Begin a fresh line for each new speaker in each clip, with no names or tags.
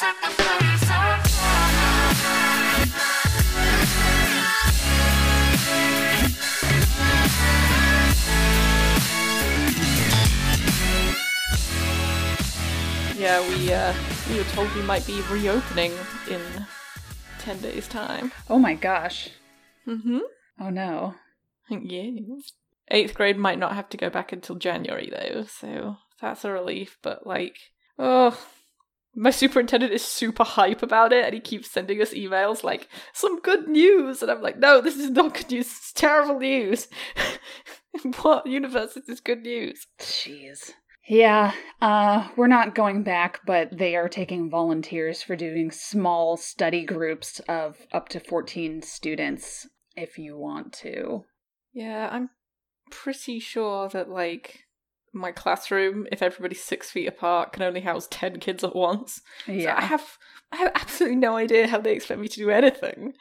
Yeah, we uh, we were told we might be reopening in ten days' time.
Oh my gosh.
Mm-hmm.
Oh no.
Yes. Eighth grade might not have to go back until January though, so that's a relief. But like, oh, my superintendent is super hype about it, and he keeps sending us emails like some good news, and I'm like, no, this is not good news. It's terrible news. what universe is this good news?
Jeez. Yeah, uh, we're not going back, but they are taking volunteers for doing small study groups of up to 14 students if you want to.
Yeah, I'm pretty sure that like my classroom, if everybody's six feet apart, can only house ten kids at once. So
Yeah.
I have I have absolutely no idea how they expect me to do anything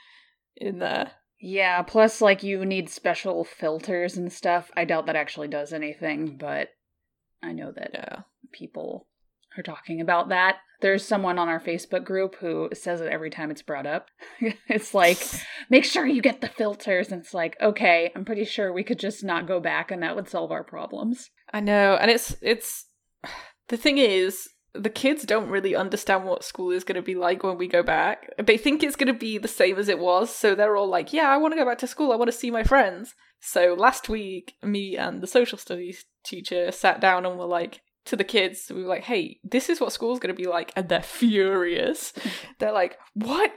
in there.
Yeah, plus, like, you need special filters and stuff. I doubt that actually does anything, but I know that
Yeah.
people are talking about that. There's someone on our Facebook group who says it every time it's brought up. it's like, make sure you get the filters. And it's like, okay, I'm pretty sure we could just not go back and that would solve our problems.
I know, and it's it's the thing is the kids don't really understand what school is going to be like when we go back. They think it's going to be the same as it was, so they're all like, "Yeah, I want to go back to school. I want to see my friends." So last week, me and the social studies teacher sat down and were like to the kids, we were like, "Hey, this is what school's going to be like," and they're furious. they're like, "What?"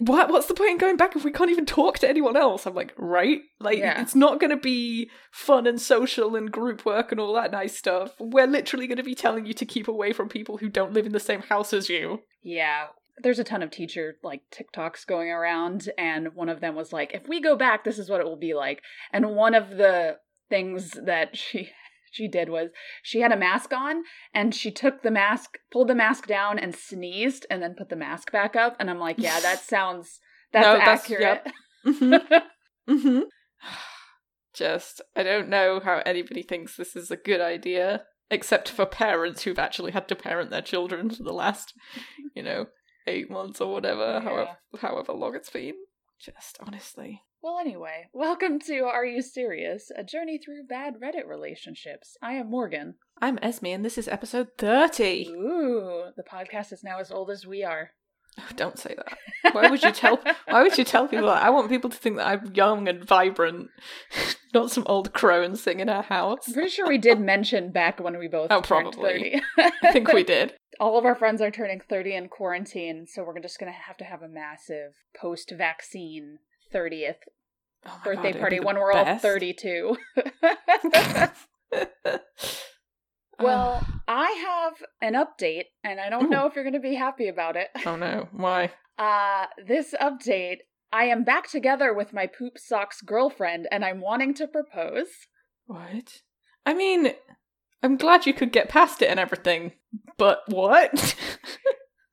What what's the point in going back if we can't even talk to anyone else? I'm like, right? Like
Yeah.
it's not gonna be fun and social and group work and all that nice stuff. We're literally gonna be telling you to keep away from people who don't live in the same house as you.
Yeah. There's a ton of teacher like TikToks going around, and one of them was like, if we go back, this is what it will be like. And one of the things that she she did was she had a mask on and she took the mask pulled the mask down and sneezed and then put the mask back up and i'm like yeah that sounds that's
No, that's-
accurate
Mm-hmm. mm-hmm. Just I don't know how anybody thinks this is a good idea, except for parents who've actually had to parent their children for the last, you know, eight months or whatever,
Yeah.
however however long it's been. Just honestly.
Well anyway welcome to are you serious a journey through bad reddit relationships i am morgan
I'm Esme and this is episode 30.
ooh the podcast is now as old as we are
Oh, don't say that. Why would you tell why would you tell people that? I want people to think that I'm young and vibrant, not some old crone sitting in our house.
I'm pretty sure we did mention back when we both
Oh,
turned
probably.
30.
I think we did.
All of our friends are turning 30 in quarantine, so we're just going to have to have a massive post vaccine 30th
Oh
birthday
God,
party
be
when we're all 32. well, I have an update, and I don't
Ooh.
know if you're going to be happy about it.
oh no, why?
Uh, this update, I am back together with my poop socks girlfriend, and I'm wanting to propose.
What? I mean, I'm glad you could get past it and everything, but what?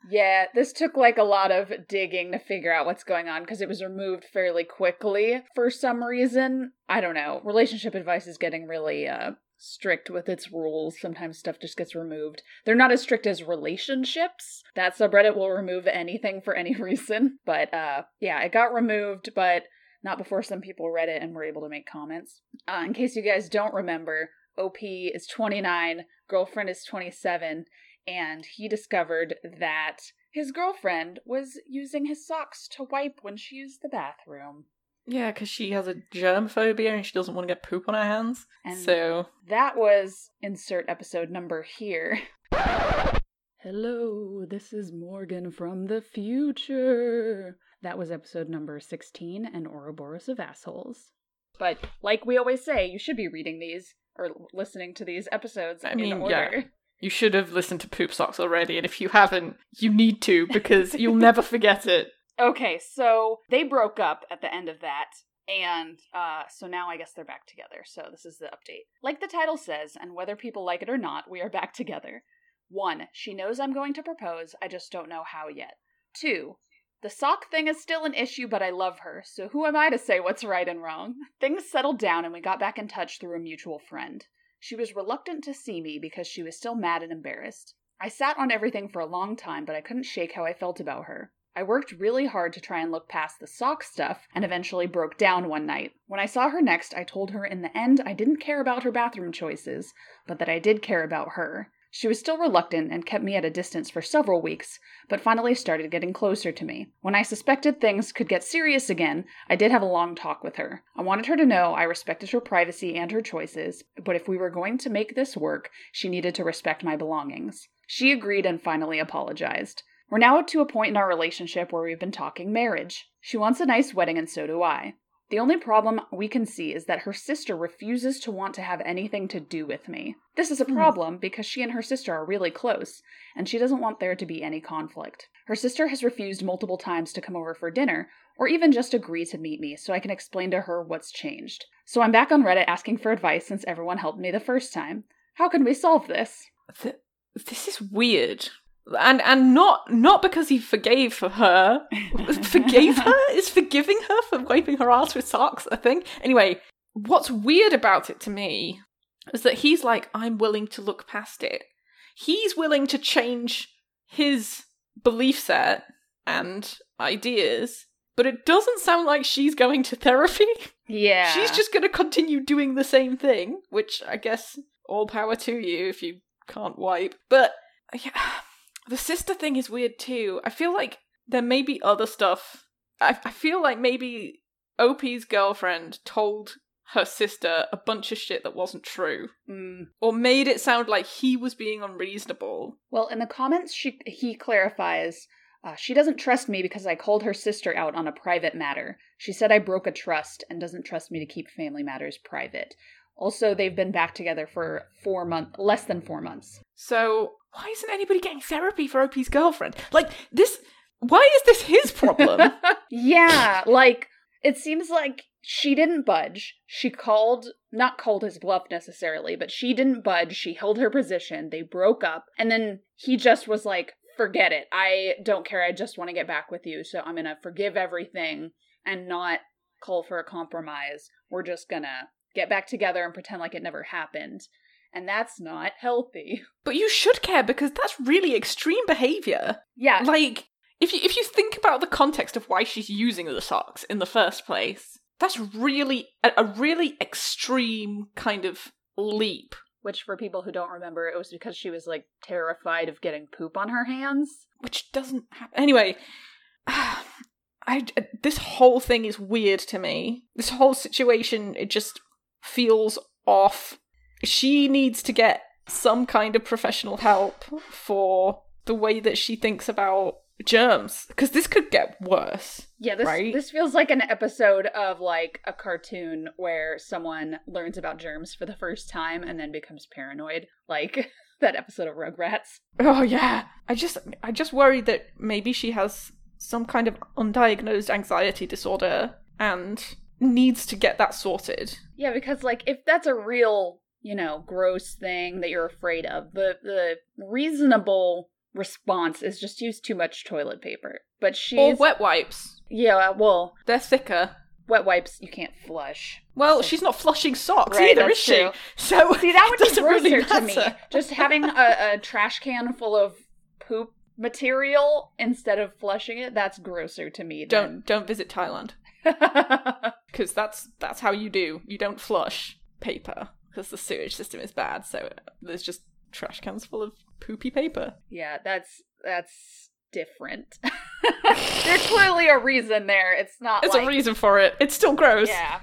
Yeah, this took like a lot of digging to figure out what's going on because it was removed fairly quickly for some reason. I don't know. Relationship advice is getting really uh strict with its rules. Sometimes stuff just gets removed. They're not as strict as relationships. That subreddit will remove anything for any reason. But uh yeah, it got removed, but not before some people read it and were able to make comments. Uh, in case you guys don't remember, OP is 29, girlfriend is 27, and he discovered that his girlfriend was using his socks to wipe when she used the bathroom.
yeah, because she has a germ phobia and she doesn't want to get poop on her hands.
And
so,
that was insert episode number here. Hello, this is Morgan from the future. That was episode number 16 and Ouroboros of Assholes. But like we always say, you should be reading these or listening to these episodes
I
in
mean,
order.
You should have listened to Poop Socks already, and if you haven't, you need to because you'll never forget it.
Okay, so they broke up at the end of that, and uh, so now I guess they're back together. So this is the update. Like the title says, and whether people like it or not, we are back together. One, she knows I'm going to propose, I just don't know how yet. Two, the sock thing is still an issue, but I love her, so who am I to say what's right and wrong? Things settled down and we got back in touch through a mutual friend. She was reluctant to see me because she was still mad and embarrassed. I sat on everything for a long time, but I couldn't shake how I felt about her. I worked really hard to try and look past the sock stuff and eventually broke down one night. When I saw her next, I told her in the end I didn't care about her bathroom choices, but that I did care about her. She was still reluctant and kept me at a distance for several weeks, but finally started getting closer to me. When I suspected things could get serious again, I did have a long talk with her. I wanted her to know I respected her privacy and her choices, but if we were going to make this work, she needed to respect my belongings. She agreed and finally apologized. We're now to a point in our relationship where we've been talking marriage. She wants a nice wedding, and so do I. The only problem we can see is that her sister refuses to want to have anything to do with me. This is a
Hmm.
problem because she and her sister are really close, and she doesn't want there to be any conflict. Her sister has refused multiple times to come over for dinner, or even just agree to meet me so I can explain to her what's changed. So I'm back on Reddit asking for advice since everyone helped me the first time. How can we solve this?
Th- this is weird. And and not not because he forgave her. forgave her? Is forgiving her for wiping her ass with socks a thing? Anyway, what's weird about it to me is that he's like, I'm willing to look past it. He's willing to change his belief set and ideas, but it doesn't sound like she's going to therapy.
Yeah.
She's just going to continue doing the same thing, which I guess all power to you if you can't wipe. But yeah, the sister thing is weird too. I feel like there may be other stuff. I, I feel like maybe OP's girlfriend told her sister a bunch of shit that wasn't true,
Mm.
or made it sound like he was being unreasonable.
Well, in the comments, she he clarifies. Uh, she doesn't trust me because I called her sister out on a private matter. She said I broke a trust and doesn't trust me to keep family matters private. Also, they've been back together for four months, less than four months.
So why isn't anybody getting therapy for OP's girlfriend? Like this. Why is this his problem?
yeah, like it seems like she didn't budge. She called, not called his bluff necessarily, but she didn't budge. She held her position. They broke up, and then he just was like, "Forget it. I don't care. I just want to get back with you. So I'm gonna forgive everything and not call for a compromise. We're just gonna get back together and pretend like it never happened." And that's not healthy.
But you should care because that's really extreme behavior.
Yeah,
Like if you if you think about the context of why she's using the socks in the first place, that's really a, a really extreme kind of leap.
which for people who don't remember, it was because she was like terrified of getting poop on her hands.
Which doesn't happen anyway. I this whole thing is weird to me. This whole situation it just feels off. She needs to get some kind of professional help for the way that she thinks about germs because this could get worse.
Yeah, this
Right?
this feels like an episode of like a cartoon where someone learns about germs for the first time and then becomes paranoid, like that episode of Rugrats.
Oh yeah. I just I just worry that maybe she has some kind of undiagnosed anxiety disorder and needs to get that sorted.
Yeah, because like if that's a real, you know, gross thing that you're afraid of, the the reasonable response is just use too much toilet paper. But she
Or wet wipes.
yeah, well,
They're thicker.
wet wipes you can't flush.
Well,
So-
she's not flushing socks
Right,
either, is she?
true.
So
See, that would be
doesn't
grosser
really
to me. Just having a, a trash can full of poop material instead of flushing it, that's grosser to me.
Don't don't visit Thailand because that's that's how you do. You don't flush paper because the sewage system is bad. So there's just trash cans full of poopy paper.
yeah, that's that's different. There's clearly a reason there. It's not
There's
like
a reason for it. It's still gross.
yeah.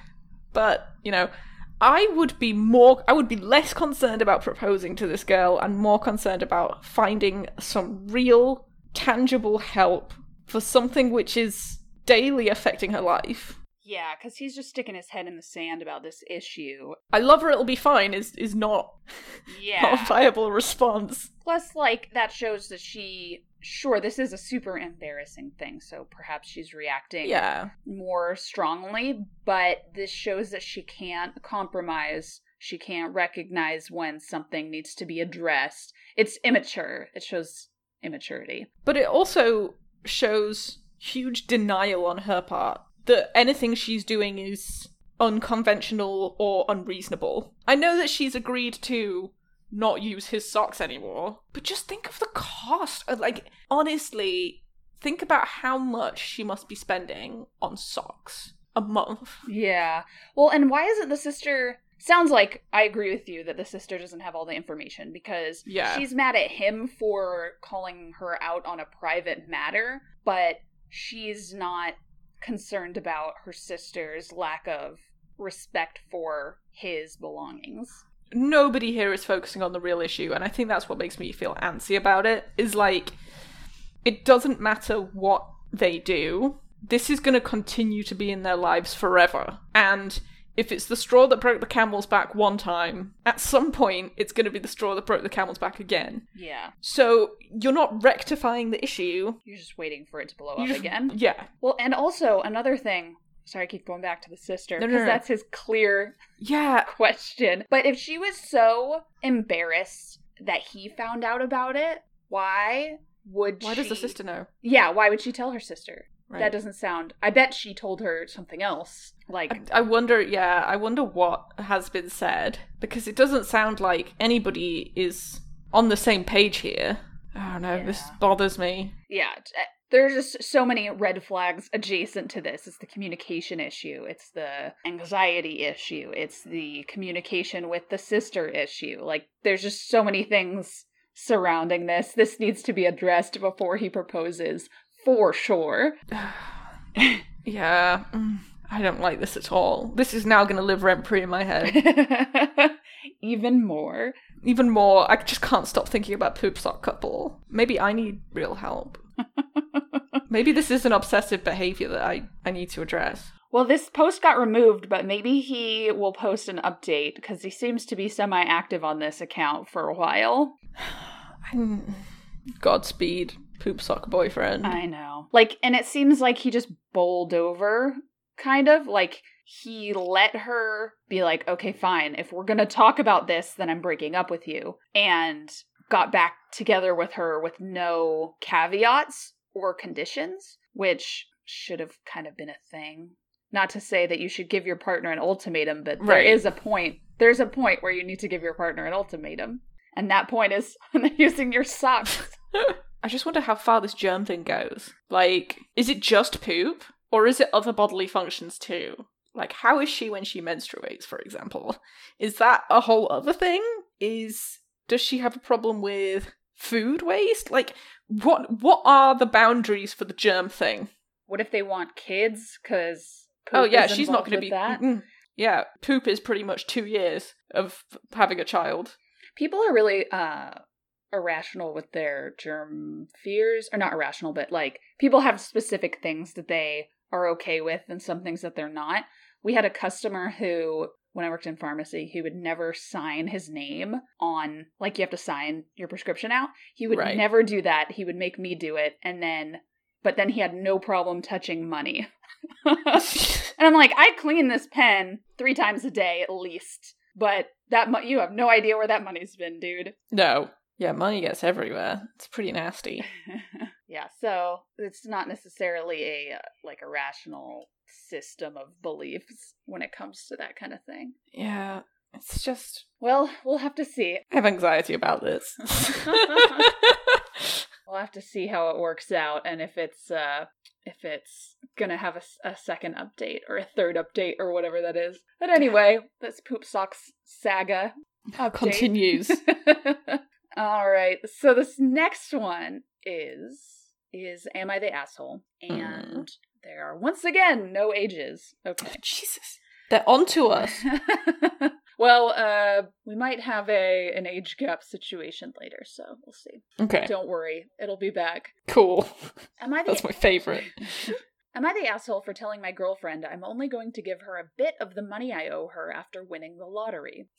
but you know i would be more i would be less concerned about proposing to this girl and more concerned about finding some real tangible help for something which is daily affecting her life
Yeah, because he's just sticking his head in the sand about this issue.
i love her it'll be fine is is not, not a viable response
Plus, like, that shows that she. Sure, this is a super embarrassing thing, so perhaps she's reacting
yeah
more strongly, but this shows that she can't compromise. She can't recognize when something needs to be addressed. It's immature. It shows immaturity.
but it also shows huge denial on her part that anything she's doing is unconventional or unreasonable. I know that she's agreed to not use his socks anymore. But just think of the cost. Uh, Like, honestly, think about how much she must be spending on socks a month.
Yeah. Well, and why isn't the sister. Sounds like I agree with you that the sister doesn't have all the information because
Yeah.
she's mad at him for calling her out on a private matter, but she's not concerned about her sister's lack of respect for his belongings.
nobody here is focusing on the real issue and i think that's what makes me feel antsy about it is like it doesn't matter what they do this is going to continue to be in their lives forever and if it's the straw that broke the camel's back one time at some point it's going to be the straw that broke the camel's back again
Yeah.
so you're not rectifying the issue
You're just waiting for it to blow up
just-
again.
yeah
Well, and also another thing. Sorry, I keep going back to the sister
No,
because
no, no.
that's his clear
yeah
question. But if she was so embarrassed that he found out about it, why would
why
she...
does the sister know
Yeah, why would she tell her sister?
Right
That doesn't sound. I bet she told her something else. Like,
I, I wonder, yeah, I wonder what has been said because it doesn't sound like anybody is on the same page here. I don't know, this bothers me.
yeah, uh, there's just so many red flags adjacent to this. It's the communication issue, it's the anxiety issue, it's the communication with the sister issue. Like, there's just so many things surrounding this. This needs to be addressed before he proposes, for sure.
Yeah, mm, I don't like this at all. This is now going to live rent free in my head.
Even more.
Even more, I just can't stop thinking about Poop Sock Couple. Maybe I need real help. Maybe this is an obsessive behavior that I, I need to address.
Well, this post got removed, but maybe he will post an update because he seems to be semi active on this account for a while.
Godspeed, Poop Sock Boyfriend.
I know. Like, and it seems like he just bowled over, kind of. Like, he let her be like, okay, fine. If we're going to talk about this, then I'm breaking up with you. And got back together with her with no caveats or conditions, which should have kind of been a thing. Not to say that you should give your partner an ultimatum, but there
Right.
is a point. There's a point where you need to give your partner an ultimatum. And that point is using your socks.
I just wonder how far this germ thing goes. Like, is it just poop? Or is it other bodily functions too? Like, how is she when she menstruates, for example? Is that a whole other thing? Is does she have a problem with food waste? Like, what what are the boundaries for the germ thing?
What if they want kids? Because
oh yeah, she's not going to be
that.
Mm-mm. Yeah, poop is pretty much two years of having a child.
People are really uh irrational with their germ fears, or not irrational, but like people have specific things that they are okay with, and some things that they're not. We had a customer who. When I worked in pharmacy, he would never sign his name on, like, you have to sign your prescription out. He would
Right.
never do that. He would make me do it. And then, but then he had no problem touching money. And I'm like, I clean this pen three times a day at least. But that mo- you have no idea where that money's been, dude.
no. Yeah, money gets everywhere. It's pretty nasty.
yeah, so it's not necessarily a uh, like a rational system of beliefs when it comes to that kind of thing.
Yeah, it's just
Well, we'll have to see.
I have anxiety about this.
We'll have to see how it works out and if it's uh if it's gonna have a, a, second update or a third update or whatever that is. But anyway, this poop socks saga update.
Continues.
All right. So this next one is is Am I the Asshole? And there are once again no ages. Okay.
Jesus. They're onto us.
well, uh we might have a an age gap situation later, so we'll see.
Okay.
Don't worry, it'll be back.
Cool.
Am I the
That's my favorite.
Am I the asshole for telling my girlfriend I'm only going to give her a bit of the money I owe her after winning the lottery?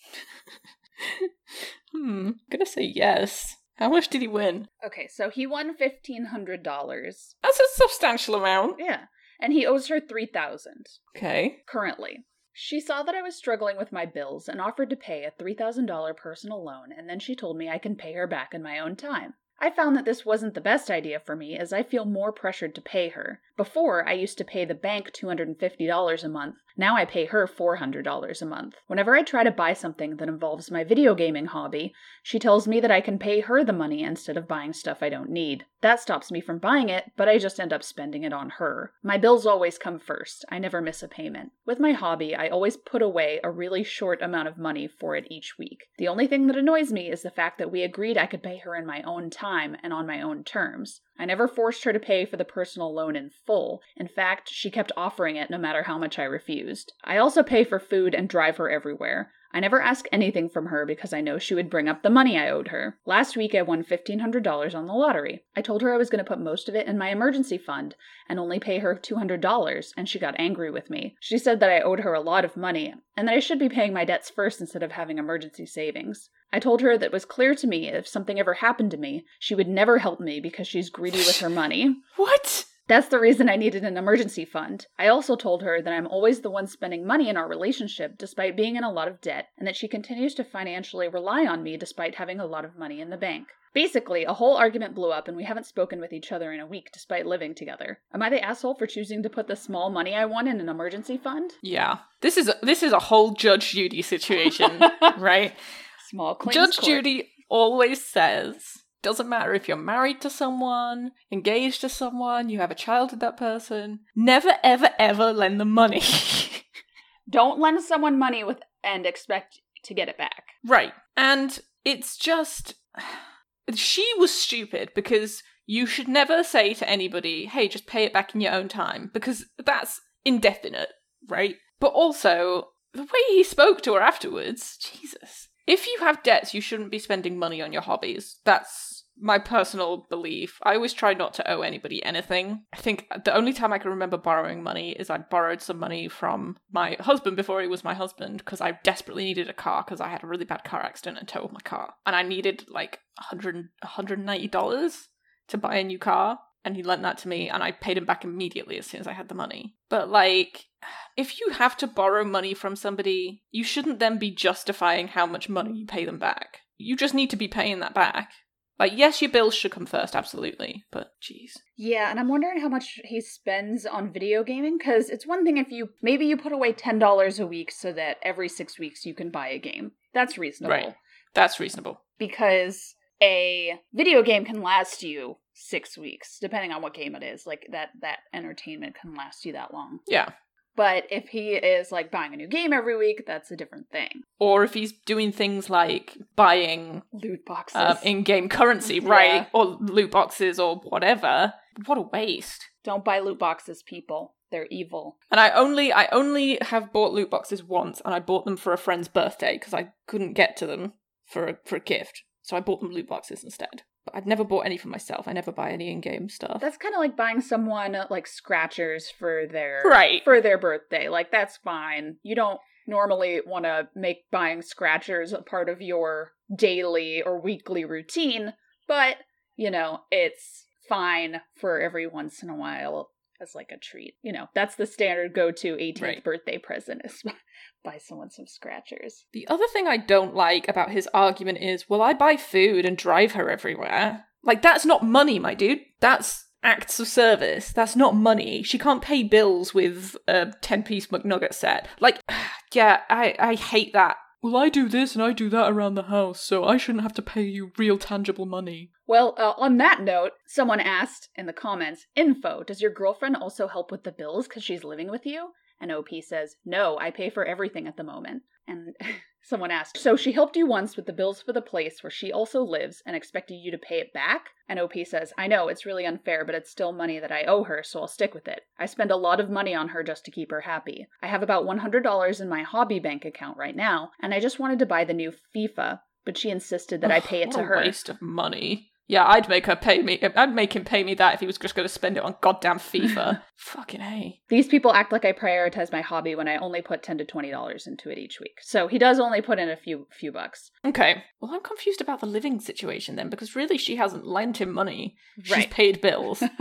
hmm. I'm gonna say yes. How much did he win?
Okay, so he won fifteen hundred dollars.
That's a substantial amount.
Yeah. And he owes her three thousand
Okay.
currently. She saw that I was struggling with my bills and offered to pay a $3,000 personal loan, and then she told me I can pay her back in my own time. I found that this wasn't the best idea for me as I feel more pressured to pay her. Before, I used to pay the bank $250 a month. Now I pay her $400 a month. Whenever I try to buy something that involves my video gaming hobby, she tells me that I can pay her the money instead of buying stuff I don't need. That stops me from buying it, but I just end up spending it on her. My bills always come first. I never miss a payment. With my hobby, I always put away a really short amount of money for it each week. The only thing that annoys me is the fact that we agreed I could pay her in my own time and on my own terms. I never forced her to pay for the personal loan in full. In fact, she kept offering it no matter how much I refused. I also pay for food and drive her everywhere. I never ask anything from her because I know she would bring up the money I owed her. Last week I won $1,500 on the lottery. I told her I was going to put most of it in my emergency fund and only pay her $200, and she got angry with me. She said that I owed her a lot of money and that I should be paying my debts first instead of having emergency savings. I told her that it was clear to me if something ever happened to me, she would never help me because she's greedy with her money.
What?
That's the reason I needed an emergency fund. I also told her that I'm always the one spending money in our relationship despite being in a lot of debt, and that she continues to financially rely on me despite having a lot of money in the bank. Basically, a whole argument blew up and we haven't spoken with each other in a week despite living together. Am I the asshole for choosing to put the small money I won in an emergency fund?
Yeah. This is a, this is a whole Judge Judy situation, right?
Small
Judge. Judy always says doesn't matter if you're married to someone, engaged to someone, you have a child with that person, never ever ever lend them money.
Don't lend someone money with and expect to get it back.
right. And it's just she was stupid because you should never say to anybody, "Hey, just pay it back in your own time," because that's indefinite, right? But also, the way he spoke to her afterwards, Jesus. If you have debts, you shouldn't be spending money on your hobbies. That's my personal belief. I always try not to owe anybody anything. I think the only time I can remember borrowing money is I borrowed some money from my husband before he was my husband because I desperately needed a car because I had a really bad car accident and totaled my car. And I needed like 100 $190 to buy a new car and he lent that to me and I paid him back immediately as soon as I had the money. But like if you have to borrow money from somebody, you shouldn't then be justifying how much money you pay them back. You just need to be paying that back. Like yes, your bills should come first, absolutely, but jeez.
Yeah, and I'm wondering how much he spends on video gaming because it's one thing if you maybe you put away $10 a week so that every 6 weeks you can buy a game. That's reasonable.
Right. That's reasonable.
Because a video game can last you 6 weeks depending on what game it is. Like that that entertainment can last you that long.
Yeah.
But if he is like buying a new game every week, that's a different thing.
Or if he's doing things like buying
Loot boxes.
um, in-game currency,
Yeah.
right, or loot boxes or whatever, what a waste.
Don't buy loot boxes, people. They're evil.
And I only I only have bought loot boxes once, and I bought them for a friend's birthday because I couldn't get to them for a, for a gift, so I bought them loot boxes instead. I've never bought any for myself. I never buy any in-game stuff.
That's kind of like buying someone uh, like scratchers for their
right.
for their birthday. Like that's fine. You don't normally want to make buying scratchers a part of your daily or weekly routine, but you know, it's fine for every once in a while as like a treat. You know, that's the standard go-to 18th
Right.
birthday present is buy someone some scratchers.
The other thing I don't like about his argument is, well, I buy food and drive her everywhere. Like, that's not money, my dude. That's acts of service. That's not money. She can't pay bills with a 10 piece McNugget set. Like, yeah, I, I hate that. Well, I do this and I do that around the house, so I shouldn't have to pay you real tangible money.
Well, uh, on that note, someone asked in the comments, "Info: Does your girlfriend also help with the bills because she's living with you?" And OP says, "No, I pay for everything at the moment." And someone asked, "So she helped you once with the bills for the place where she also lives and expected you to pay it back?" And OP says, "I know it's really unfair, but it's still money that I owe her, so I'll stick with it. I spend a lot of money on her just to keep her happy. I have about $100 in my hobby bank account right now, and I just wanted to buy the new FIFA." But she insisted that I pay it
What
to
a
her.
waste of money. Yeah, I'd make her pay me. I'd make him pay me that if he was just going to spend it on goddamn FIFA. Fucking a.
These people act like I prioritize my hobby when I only put ten to twenty dollars into it each week. So he does only put in a few few bucks.
Okay. Well, I'm confused about the living situation then, because really she hasn't lent him money. She's
Right.
paid bills.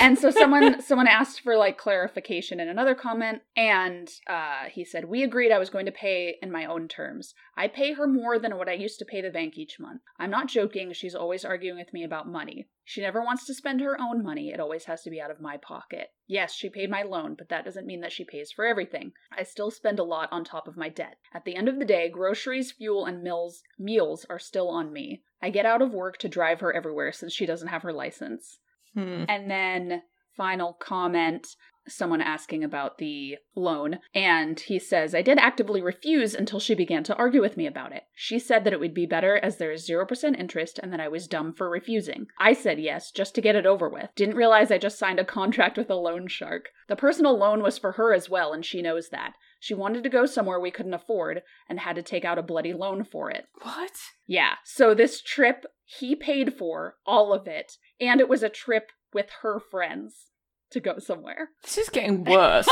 and so someone someone asked for like clarification in another comment and uh, he said we agreed i was going to pay in my own terms. I pay her more than what i used to pay the bank each month. I'm not joking. She's always arguing with me about money. She never wants to spend her own money. It always has to be out of my pocket. Yes she paid my loan but that doesn't mean that she pays for everything. I still spend a lot on top of my debt. At the end of the day groceries fuel and mills meals are still on me. I get out of work to drive her everywhere since she doesn't have her license
Hmm.
and then final comment someone asking about the loan and he says I did actively refuse until she began to argue with me about it. She said that it would be better as there is 0% interest and that I was dumb for refusing. I said yes just to get it over with. Didn't realize I just signed a contract with a loan shark. The personal loan was for her as well and she knows that. She wanted to go somewhere we couldn't afford and had to take out a bloody loan for it.
What?
Yeah. So this trip he paid for all of it, and it was a trip with her friends to go somewhere.
This is getting worse.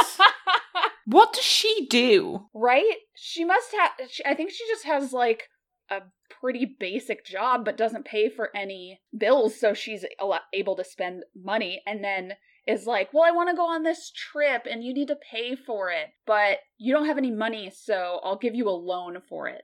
what does she do?
right? She must have. She, I think she just has like a pretty basic job, but doesn't pay for any bills, so she's a- able to spend money, and then. Is like, well, I want to go on this trip and you need to pay for it, but you don't have any money, so I'll give you a loan for it.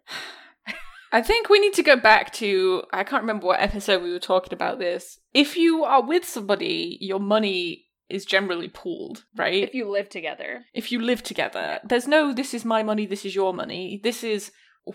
I think we need to go back to I can't remember what episode we were talking about this. If you are with somebody, your money is generally pooled, right?
If you live together.
if you live together, there's no this is my money, this is your money. This is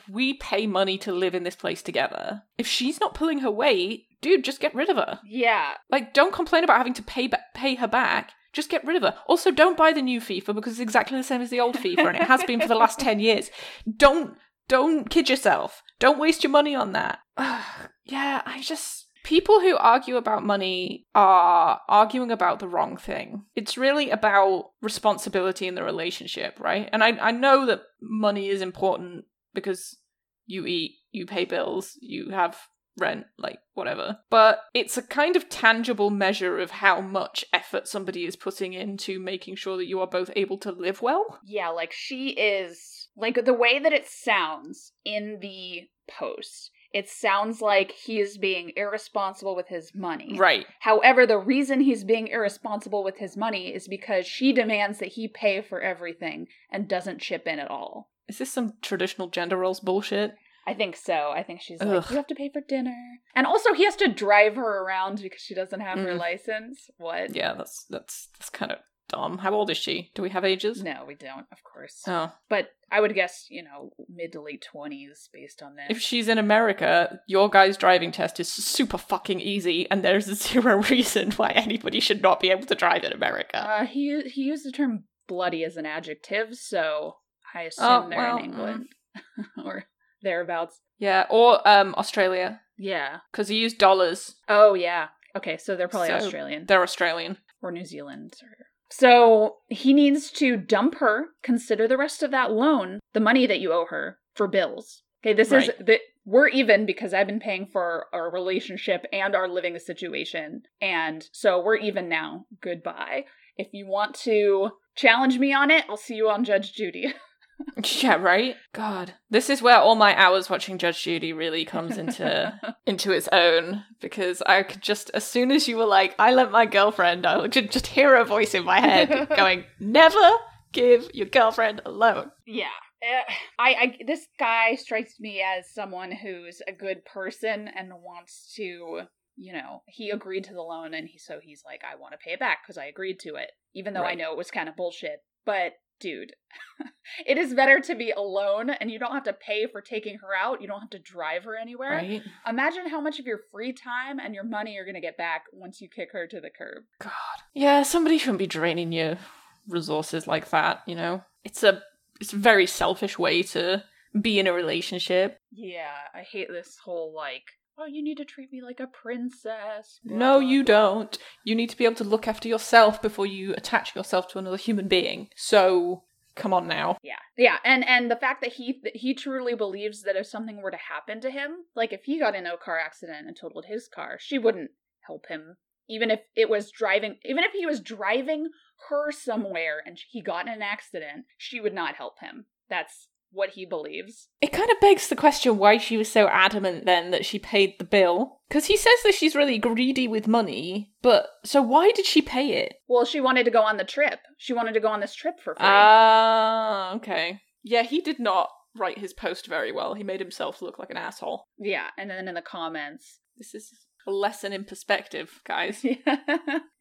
we pay money to live in this place together. If she's not pulling her weight, dude, just get rid of her.
Yeah,
Like don't complain about having to pay ba- pay her back. Just get rid of her. Also, don't buy the new FIFA because it's exactly the same as the old FIFA and it has been for the last 10 years. Don't don't kid yourself. Don't waste your money on that. yeah, I just people who argue about money are arguing about the wrong thing. It's really about responsibility in the relationship, right? And I I know that money is important because you eat, you pay bills, you have rent, like whatever. But it's a kind of tangible measure of how much effort somebody is putting into making sure that you are both able to live well.
Yeah, like she is like the way that it sounds in the post. It sounds like he is being irresponsible with his money.
Right.
However, the reason he's being irresponsible with his money is because she demands that he pay for everything and doesn't chip in at all.
Is this some traditional gender roles bullshit?
I think so. I think she's like, you have to pay for dinner. And also, he has to drive her around because she doesn't have her
Mm.
license. What?
Yeah, that's that's that's kind of How old is she? Do we have ages?
No, we don't, of course.
Oh.
But I would guess, you know, mid to late 20s based on that.
If she's in America, your guy's driving test is super fucking easy, and there's zero reason why anybody should not be able to drive in America.
Uh, he he used the term bloody as an adjective, so I assume
Oh,
they're
well,
in England or thereabouts.
yeah, or um Australia,
Yeah.
because he used dollars.
Oh yeah. Okay, so they're probably
So,
Australian
They're Australian.
or New Zealand. Or... So he needs to dump her. Consider the rest of that loan, the money that you owe her for bills. Okay, this is
Right.
the we're even because I've been paying for our relationship and our living situation, and so we're even now. Goodbye. If you want to challenge me on it, I'll see you on Judge Judy.
Yeah, right. God, this is where all my hours watching Judge Judy really comes into into its own because I could just as soon as you were like, I lent my girlfriend, I could just hear a voice in my head going, "Never give your girlfriend a loan."
Yeah. Eh, I, I this guy strikes me as someone who's a good person and wants to, you know, he agreed to the loan and he so he's like I want to pay it back because I agreed to it, even though I know it was kind of bullshit. But dude, it is better to be alone and you don't have to pay for taking her out. You don't have to drive her anywhere.
Right?
Imagine how much of your free time and your money you're going to get back once you kick her to the curb.
God. Yeah, somebody shouldn't be draining your resources like that. You know, it's a it's a very selfish way to be in a relationship.
Yeah, I hate this whole like, oh, you need to treat me like a princess. blah,
No, you
blah.
don't. You need to be able to look after yourself before you attach yourself to another human being. So, come on now.
Yeah, yeah, and and the fact that he that he truly believes that if something were to happen to him, like if he got in a car accident and totaled his car, she wouldn't help him. Even if it was driving, even if he was driving her somewhere and he got in an accident, she would not help him. That's what he believes.
It kind of begs the question why she was so adamant then that she paid the bill. Because he says that she's really greedy with money, but so why did she pay it?
Well, she wanted to go on the trip. She wanted to go on this trip for free.
Ah, okay. Yeah, he did not write his post very well. He made himself look like an asshole.
yeah, and then in the comments.
This is lesson in perspective, guys. yeah.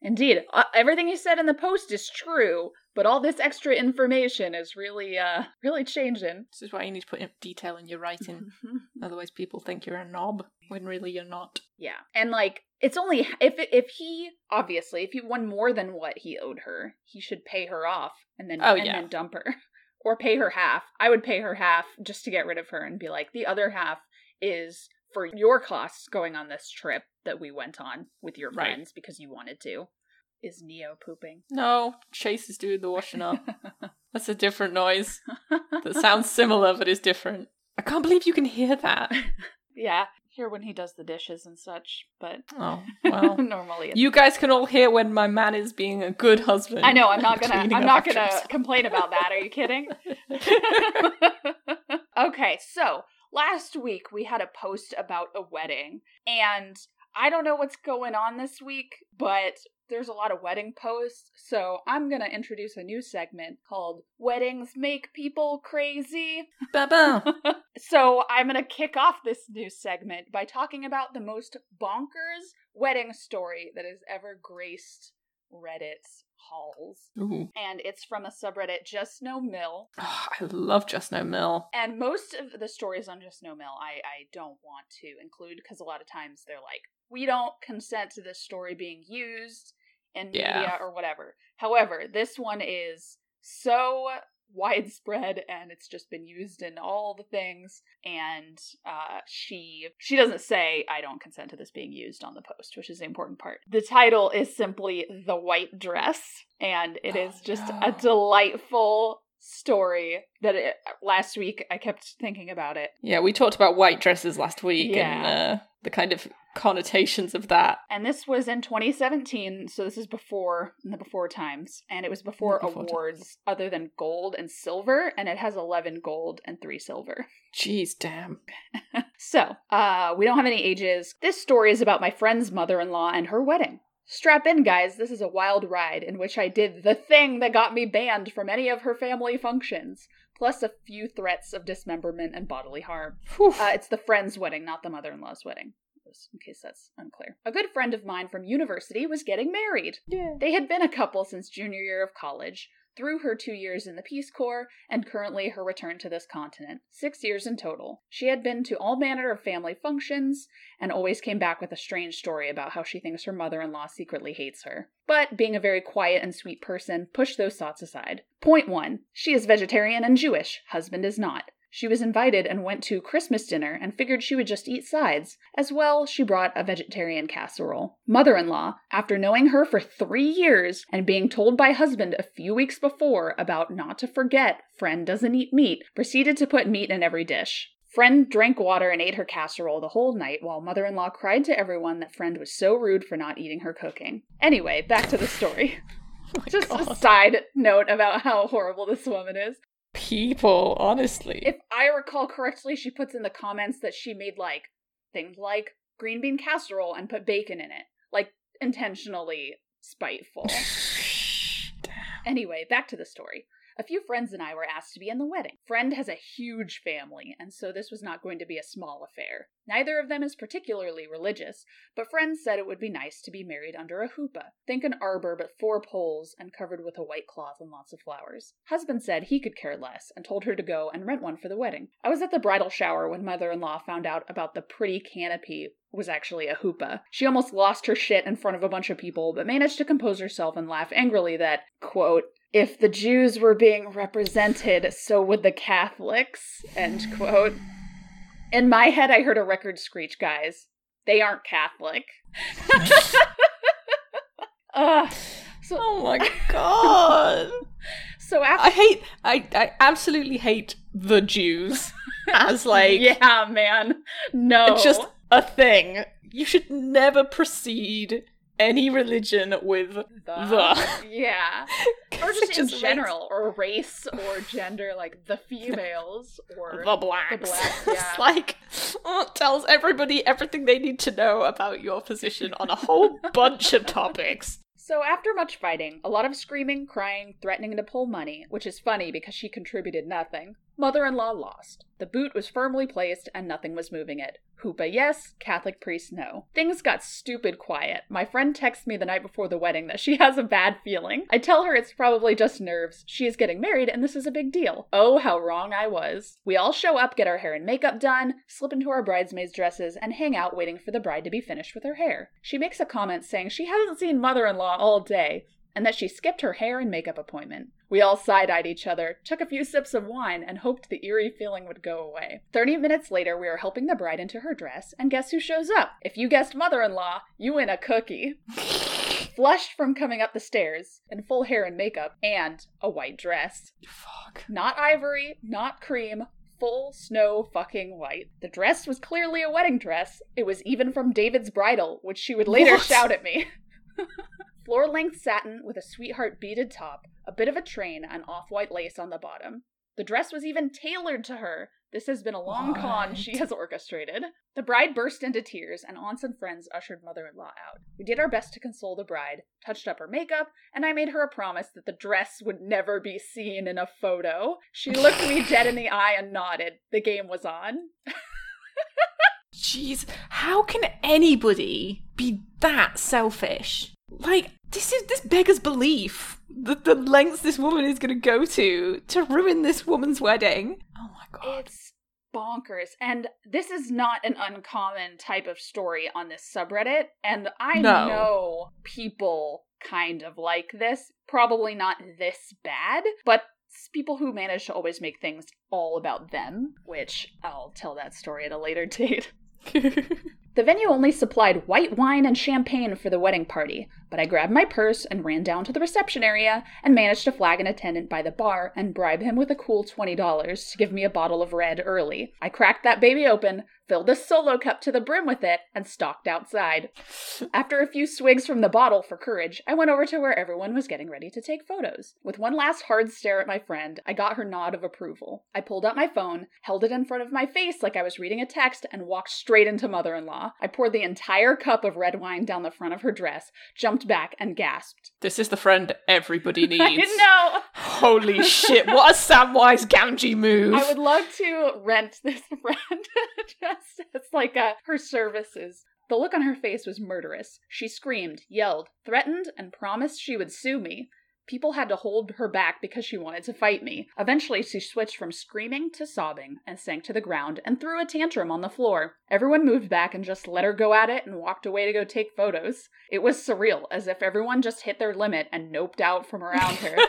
Indeed. Uh, everything you said in the post is true, but all this extra information is really, uh, really changing.
This is why you need to put in detail in your writing. Otherwise, people think you're a knob when really you're not.
yeah. And like, it's only if if he obviously if he won more than what he owed her, he should pay her off and then
Oh,
and
yeah.
then dump her. Or pay her half. I would pay her half just to get rid of her and be like, the other half is for your costs going on this trip that we went on with your
Right.
friends because you wanted to. Is Neo pooping?
No, Chase is doing the washing up. That's a different noise that sounds similar but is different. I can't believe you can hear that.
yeah, hear when he does the dishes and such, but
Oh, well.
normally it's
You guys can all hear when my man is being a good husband.
I know. I'm not gonna. I'm not gonna
himself.
complain about that. Are you kidding? okay, so last week we had a post about a wedding, and I don't know what's going on this week, but there's a lot of wedding posts. So I'm gonna introduce a new segment called "Weddings Make People Crazy." So I'm gonna kick off this new segment by talking about the most bonkers wedding story that has ever graced Reddit's halls
Ooh.
and it's from a subreddit Just No Mill.
Oh, I love Just No Mill.
And most of the stories on Just No Mill, I I don't want to include because a lot of times they're like, we don't consent to this story being used in
Yeah.
media or whatever. However, this one is so widespread and it's just been used in all the things and uh she she doesn't say i don't consent to this being used on the post which is the important part the title is simply the white dress and it is
Oh,
just
no.
a delightful story that it, last week i kept thinking about it
Yeah, we talked about white dresses last week and
Yeah.
uh, the kind of connotations of that.
and this was in 2017 so this is before in the before times. And it was before,
before
awards other than gold and silver and it has 11 gold and 3 silver.
Jeez, damn.
so uh we don't have any ages. This story is about my friend's mother-in-law and her wedding. Strap in guys. This is a wild ride in which i did the thing that got me banned from any of her family functions plus a few threats of dismemberment and bodily harm uh, it's the friend's wedding, not the mother in law's wedding, just in case that's unclear. A good friend of mine from university was getting married.
yeah.
They had been a couple since junior year of college, through her two years in the Peace Corps, and currently her return to this continent. Six years in total. She had been to all manner of family functions, and always came back with a strange story about how she thinks her mother in law secretly hates her. But, being a very quiet and sweet person, pushed those thoughts aside. Point one She is vegetarian and Jewish, husband is not. She was invited and went to Christmas dinner and figured she would just eat sides. As well, she brought a vegetarian casserole. Mother in law, after knowing her for three years and being told by husband a few weeks before about not to forget friend doesn't eat meat, proceeded to put meat in every dish. Friend drank water and ate her casserole the whole night while mother in law cried to everyone that friend was so rude for not eating her cooking. Anyway, back to the story.
Oh
Just a side note about how horrible this woman is.
People, honestly.
If I recall correctly, she puts in the comments that she made like things like green bean casserole and put bacon in it. Like intentionally spiteful. Anyway, back to the story. A few friends and I were asked to be in the wedding. Friend has a huge family, and so this was not going to be a small affair. Neither of them is particularly religious, but friend said it would be nice to be married under a chuppah. Think an arbor, but four poles and covered with a white cloth and lots of flowers. Husband said he could care less and told her to go and rent one for the wedding. I was at the bridal shower when mother in law found out about the pretty canopy was actually a chuppah. She almost lost her shit in front of a bunch of people, but managed to compose herself and laugh angrily that, quote, if the Jews were being represented, so would the Catholics, end quote. In my head, I heard a record screech, guys. They aren't Catholic. Ugh. So,
oh my god.
so after
I hate I, I absolutely hate the Jews as like
yeah, man, no, It's
just a thing. You should never precede any religion with the.
yeah. or just
It
in
just
general, or race or gender, like the females or
the blacks.
the blacks,
it's
yeah.
like oh, it tells everybody everything they need to know about your position on a whole bunch of topics.
So, after much fighting, a lot of screaming, crying, threatening to pull money, which is funny because she contributed nothing, mother in law lost. The boot was firmly placed and nothing was moving it. Chuppah yes, Catholic priest no. Things got stupid quiet. My friend texts me the night before the wedding that she has a bad feeling. I tell her it's probably just nerves. She is getting married and this is a big deal. Oh, how wrong I was. We all show up, get our hair and makeup done, slip into our bridesmaids' dresses, and hang out waiting for the bride to be finished with her hair. She makes a comment saying she hasn't seen mother in law all day, and that she skipped her hair and makeup appointment. We all side eyed each other, took a few sips of wine, and hoped the eerie feeling would go away. Thirty minutes later, we are helping the bride into her dress, and guess who shows up? If you guessed mother in law, you win a cookie. Flushed from coming up the stairs, in full hair and makeup, and a white dress.
Fuck.
Not ivory, not cream, full snow fucking white. The dress was clearly a wedding dress. It was even from David's bridal, which she would later
What?
shout at me. Floor length satin with a sweetheart beaded top, a bit of a train, and off white lace on the bottom. The dress was even tailored to her. This has been a long con she has orchestrated. The bride burst into tears, and aunts and friends ushered mother in law out. We did our best to console the bride, touched up her makeup, and I made her a promise that the dress would never be seen in a photo. She looked me dead in the eye and nodded. The game was on.
Jeez, how can anybody be that selfish? Like, this is this beggars belief. The, the lengths this woman is going to go to to ruin this woman's wedding. Oh my god.
It's bonkers. And this is not an uncommon type of story on this subreddit. And I
No.
know people kind of like this. Probably not this bad, but people who manage to always make things all about them, which I'll tell that story at a later date. The venue only supplied white wine and champagne for the wedding party, but I grabbed my purse and ran down to the reception area and managed to flag an attendant by the bar and bribe him with a cool $20 to give me a bottle of red early. I cracked that baby open, filled a solo cup to the brim with it, and stalked outside. After a few swigs from the bottle for courage, I went over to where everyone was getting ready to take photos. With one last hard stare at my friend, I got her nod of approval. I pulled out my phone, held it in front of my face like I was reading a text, and walked straight into mother in law. I poured the entire cup of red wine down the front of her dress, jumped back, and gasped.
this is the friend everybody needs.
I know!
Holy shit, what a Samwise Gamgee move.
I would love to rent this friend just as like uh, her services. The look on her face was murderous. She screamed, yelled, threatened, and promised she would sue me. People had to hold her back because she wanted to fight me. Eventually, she switched from screaming to sobbing and sank to the ground and threw a tantrum on the floor. Everyone moved back and just let her go at it and walked away to go take photos. It was surreal, as if everyone just hit their limit and noped out from around her.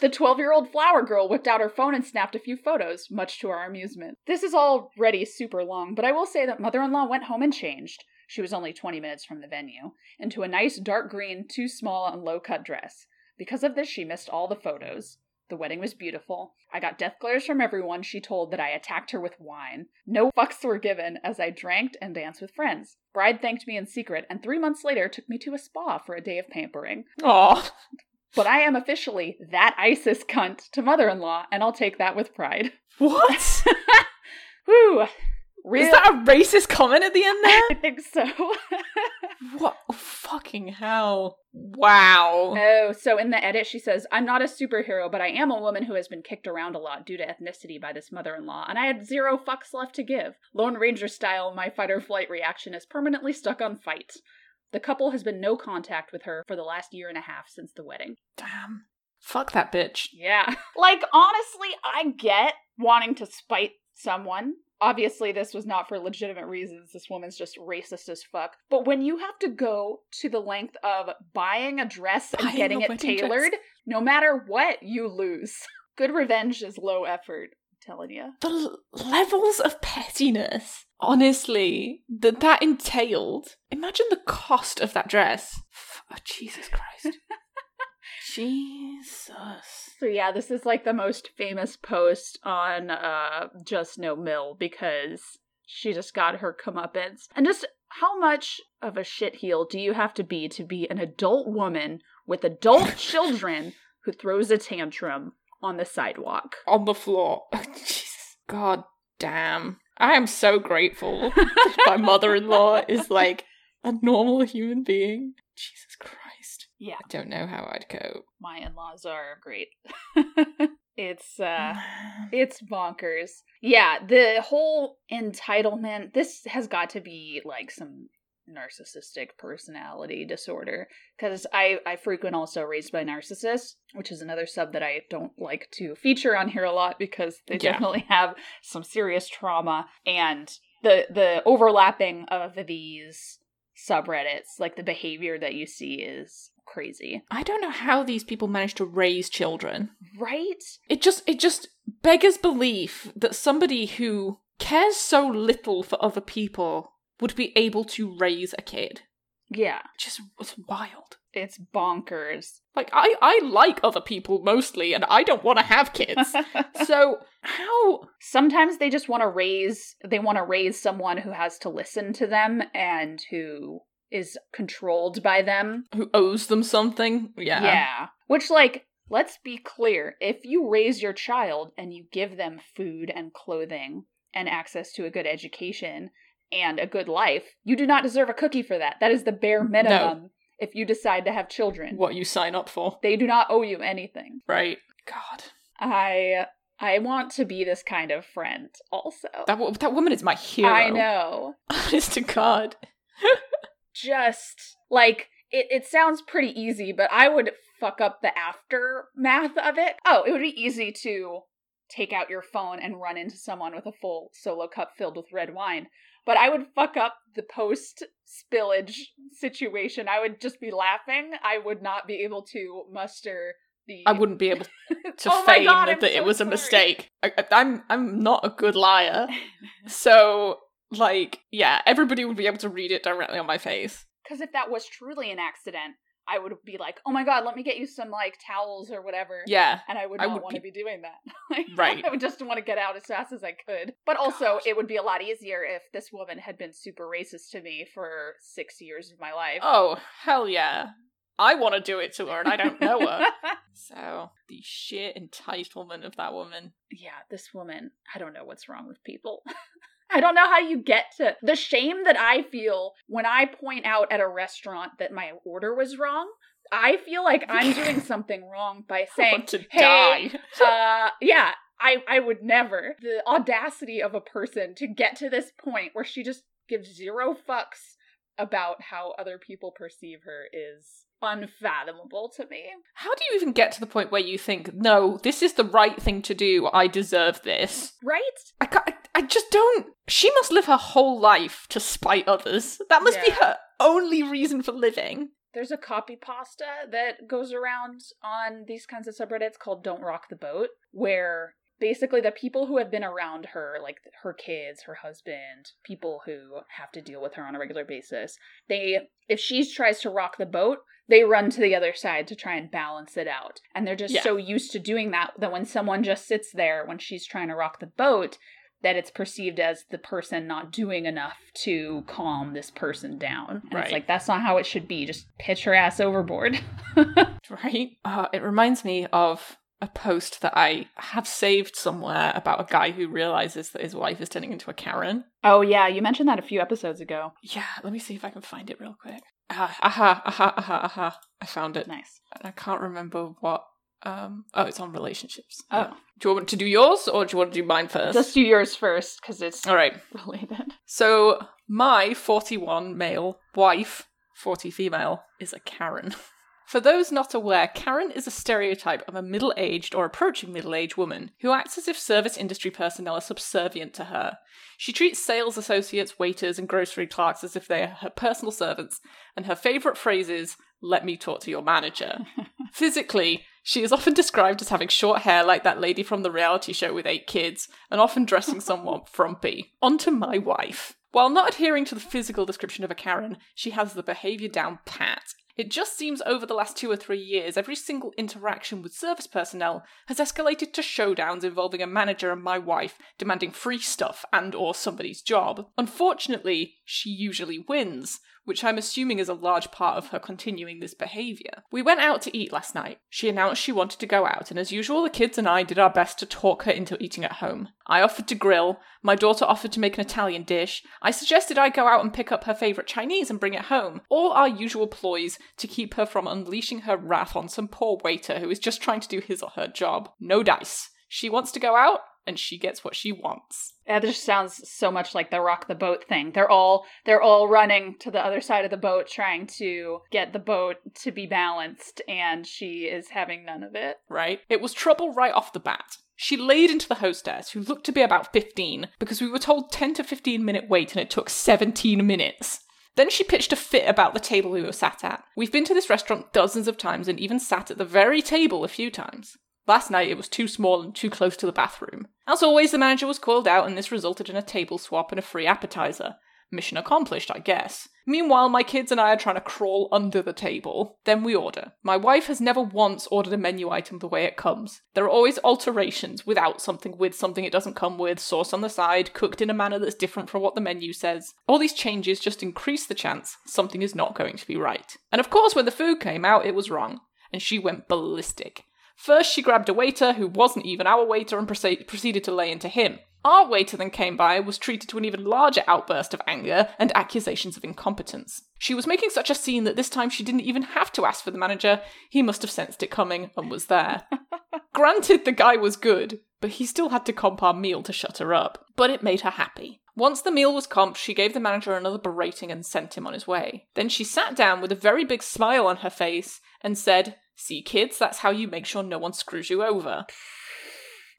The 12 year old flower girl whipped out her phone and snapped a few photos, much to our amusement. This is already super long, but I will say that mother in law went home and changed. She was only 20 minutes from the venue, into a nice dark green, too small, and low cut dress. Because of this, she missed all the photos. The wedding was beautiful. I got death glares from everyone she told that I attacked her with wine. No fucks were given as I drank and danced with friends. Bride thanked me in secret and three months later took me to a spa for a day of pampering.
Aw.
But I am officially that ISIS cunt to mother in law, and I'll take that with pride.
What?
Whew. Real-
Is that a racist comment at the end there?
I think so.
What? Oh, fucking hell. Wow.
oh, so in the edit, she says, I'm not a superhero, but I am a woman who has been kicked around a lot due to ethnicity by this mother in law, and I had zero fucks left to give. Lone Ranger style, my fight or flight reaction is permanently stuck on fight. The couple has been no contact with her for the last year and a half since the wedding.
Damn. Fuck that bitch.
Yeah. Like, honestly, I get wanting to spite someone. Obviously, this was not for legitimate reasons. This woman's just racist as fuck. But when you have to go to the length of buying a dress and getting it
wedding dress.
tailored, no matter what, you lose. Good revenge is low effort. I'm telling you.
The l- levels of pettiness, honestly, that that entailed. Imagine the cost of that dress. Oh, Jesus Christ. Jesus.
So yeah, this is like the most famous post on uh Just No MIL because she just got her comeuppance. And just how much of a shitheel do you have to be to be an adult woman with adult children who throws a tantrum on the sidewalk?
On the floor. Jesus. God damn. I am so grateful my mother in law is like a normal human being. Jesus Christ.
Yeah.
I don't know how I'd cope.
My in-laws are great. it's uh it's bonkers. Yeah, the whole entitlement this has got to be like some narcissistic personality disorder because I I frequent also raised by narcissists, which is another sub that I don't like to feature on here a lot because they
Yeah.
definitely have some serious trauma and the the overlapping of these subreddits, like the behavior that you see is crazy.
I don't know how these people manage to raise children.
Right?
It just it just beggars belief that somebody who cares so little for other people would be able to raise a kid.
Yeah.
Just it's wild.
It's bonkers.
Like I I like other people mostly and I don't want to have kids. so how
Sometimes they just want to raise they want to raise someone who has to listen to them and who is controlled by them.
who owes them something? Yeah.
Yeah. Which like let's be clear, if you raise your child and you give them food and clothing and access to a good education and a good life, you do not deserve a cookie for that. That is the bare minimum if you decide to have children.
What you sign up for.
They do not owe you anything.
Right. God.
I I want to be this kind of friend also.
That that woman is my hero.
I know.
Honest to God.
Just like it, it sounds pretty easy, but I would fuck up the aftermath of it. Oh, it would be easy to take out your phone and run into someone with a full solo cup filled with red wine. But I would fuck up the post spillage situation. I would just be laughing. I would not be able to muster the
I wouldn't be able to
Oh
feign
God,
that it
so
was a mistake. I, I- I'm I'm not a good liar, so like yeah, everybody would be able to read it directly on my face.
Because if that was truly an accident, I would be like, "Oh my god, let me get you some like towels or whatever."
Yeah,
and I would
I
not
would
want to
be-
be doing that. Like,
Right.
I would just want to get out as fast as I could. But also,
God.
it would be a lot easier if this woman had been super racist to me for six years of my life.
Oh hell yeah, I want to do it to her, and I don't know her. so the sheer entitlement of that woman.
yeah, this woman. I don't know what's wrong with people. I don't know how you get to the shame that I feel when I point out at a restaurant that my order was wrong. I feel like I'm doing something wrong by
I
saying,
want to
"Hey,
die.
uh yeah i i would never the audacity of a person to get to this point where she just gives zero fucks about how other people perceive her is unfathomable to me
How do you even get to the point where you think, no, this is the right thing to do. I deserve this.
right
I, ca- I, just don't. She must live her whole life to spite others. That must be her only reason for living.
there's a copy pasta that goes around on these kinds of subreddits called don't rock the boat where basically the people who have been around her like her kids her husband people who have to deal with her on a regular basis they if she tries to rock the boat they run to the other side to try and balance it out and they're just
Yeah.
so used to doing that that when someone just sits there when she's trying to rock the boat that it's perceived as the person not doing enough to calm this person down and
Right.
it's like that's not how it should be just pitch her ass overboard
Right? Uh, it reminds me of a post that I have saved somewhere about a guy who realizes that his wife is turning into a Karen.
oh yeah you mentioned that a few episodes ago
Yeah, let me see if I can find it real quick. Ah, aha, aha, aha, aha. I found it.
nice
And I can't remember what. Um. Oh, it's on relationships.
Oh.
Yeah. Do you want to do yours or do you want to do mine first?
let's do yours first because it's
All right.
related
So my 41 male wife, 40 female, is a Karen. For those not aware, Karen is a stereotype of a middle aged or approaching middle aged woman who acts as if service industry personnel are subservient to her. She treats sales associates, waiters, and grocery clerks as if they are her personal servants, and her favourite phrase is, Let me talk to your manager. Physically, she is often described as having short hair like that lady from the reality show with eight kids, and often dressing somewhat frumpy. On to my wife. While not adhering to the physical description of a Karen, she has the behaviour down pat. It just seems over the last two or three years, every single interaction with service personnel has escalated to showdowns involving a manager and my wife demanding free stuff and or somebody's job. Unfortunately, she usually wins, which I'm assuming is a large part of her continuing this behaviour. We went out to eat last night. She announced she wanted to go out, and as usual, the kids and I did our best to talk her into eating at home. I offered to grill, my daughter offered to make an Italian dish, I suggested I go out and pick up her favourite Chinese and bring it home. All our usual ploys to keep her from unleashing her wrath on some poor waiter who is just trying to do his or her job. No dice. She wants to go out, and she gets what she wants.
Yeah, this sounds so much like the rock the boat thing. They're all they're all running to the other side of the boat trying to get the boat to be balanced and she is having none of it.
Right? It was trouble right off the bat. She laid into the hostess, who looked to be about 15, because we were told 10 to 15 minute wait and it took 17 minutes. Then she pitched a fit about the table we were sat at. We've been to this restaurant dozens of times and even sat at the very table a few times. Last night it was too small and too close to the bathroom. As always, the manager was called out and this resulted in a table swap and a free appetizer. Mission accomplished, I guess. Meanwhile, my kids and I are trying to crawl under the table. Then we order. My wife has never once ordered a menu item the way it comes. There are always alterations without something, with something it doesn't come with, sauce on the side, cooked in a manner that's different from what the menu says. All these changes just increase the chance something is not going to be right. And of course, when the food came out, it was wrong. And she went ballistic. First, she grabbed a waiter who wasn't even our waiter and proce- proceeded to lay into him. Our waiter then came by was treated to an even larger outburst of anger and accusations of incompetence. She was making such a scene that this time she didn't even have to ask for the manager. He must have sensed it coming and was there. Granted, the guy was good, but he still had to comp our meal to shut her up. But it made her happy. Once the meal was comped, she gave the manager another berating and sent him on his way. Then she sat down with a very big smile on her face and said, See, kids, that's how you make sure no one screws you over.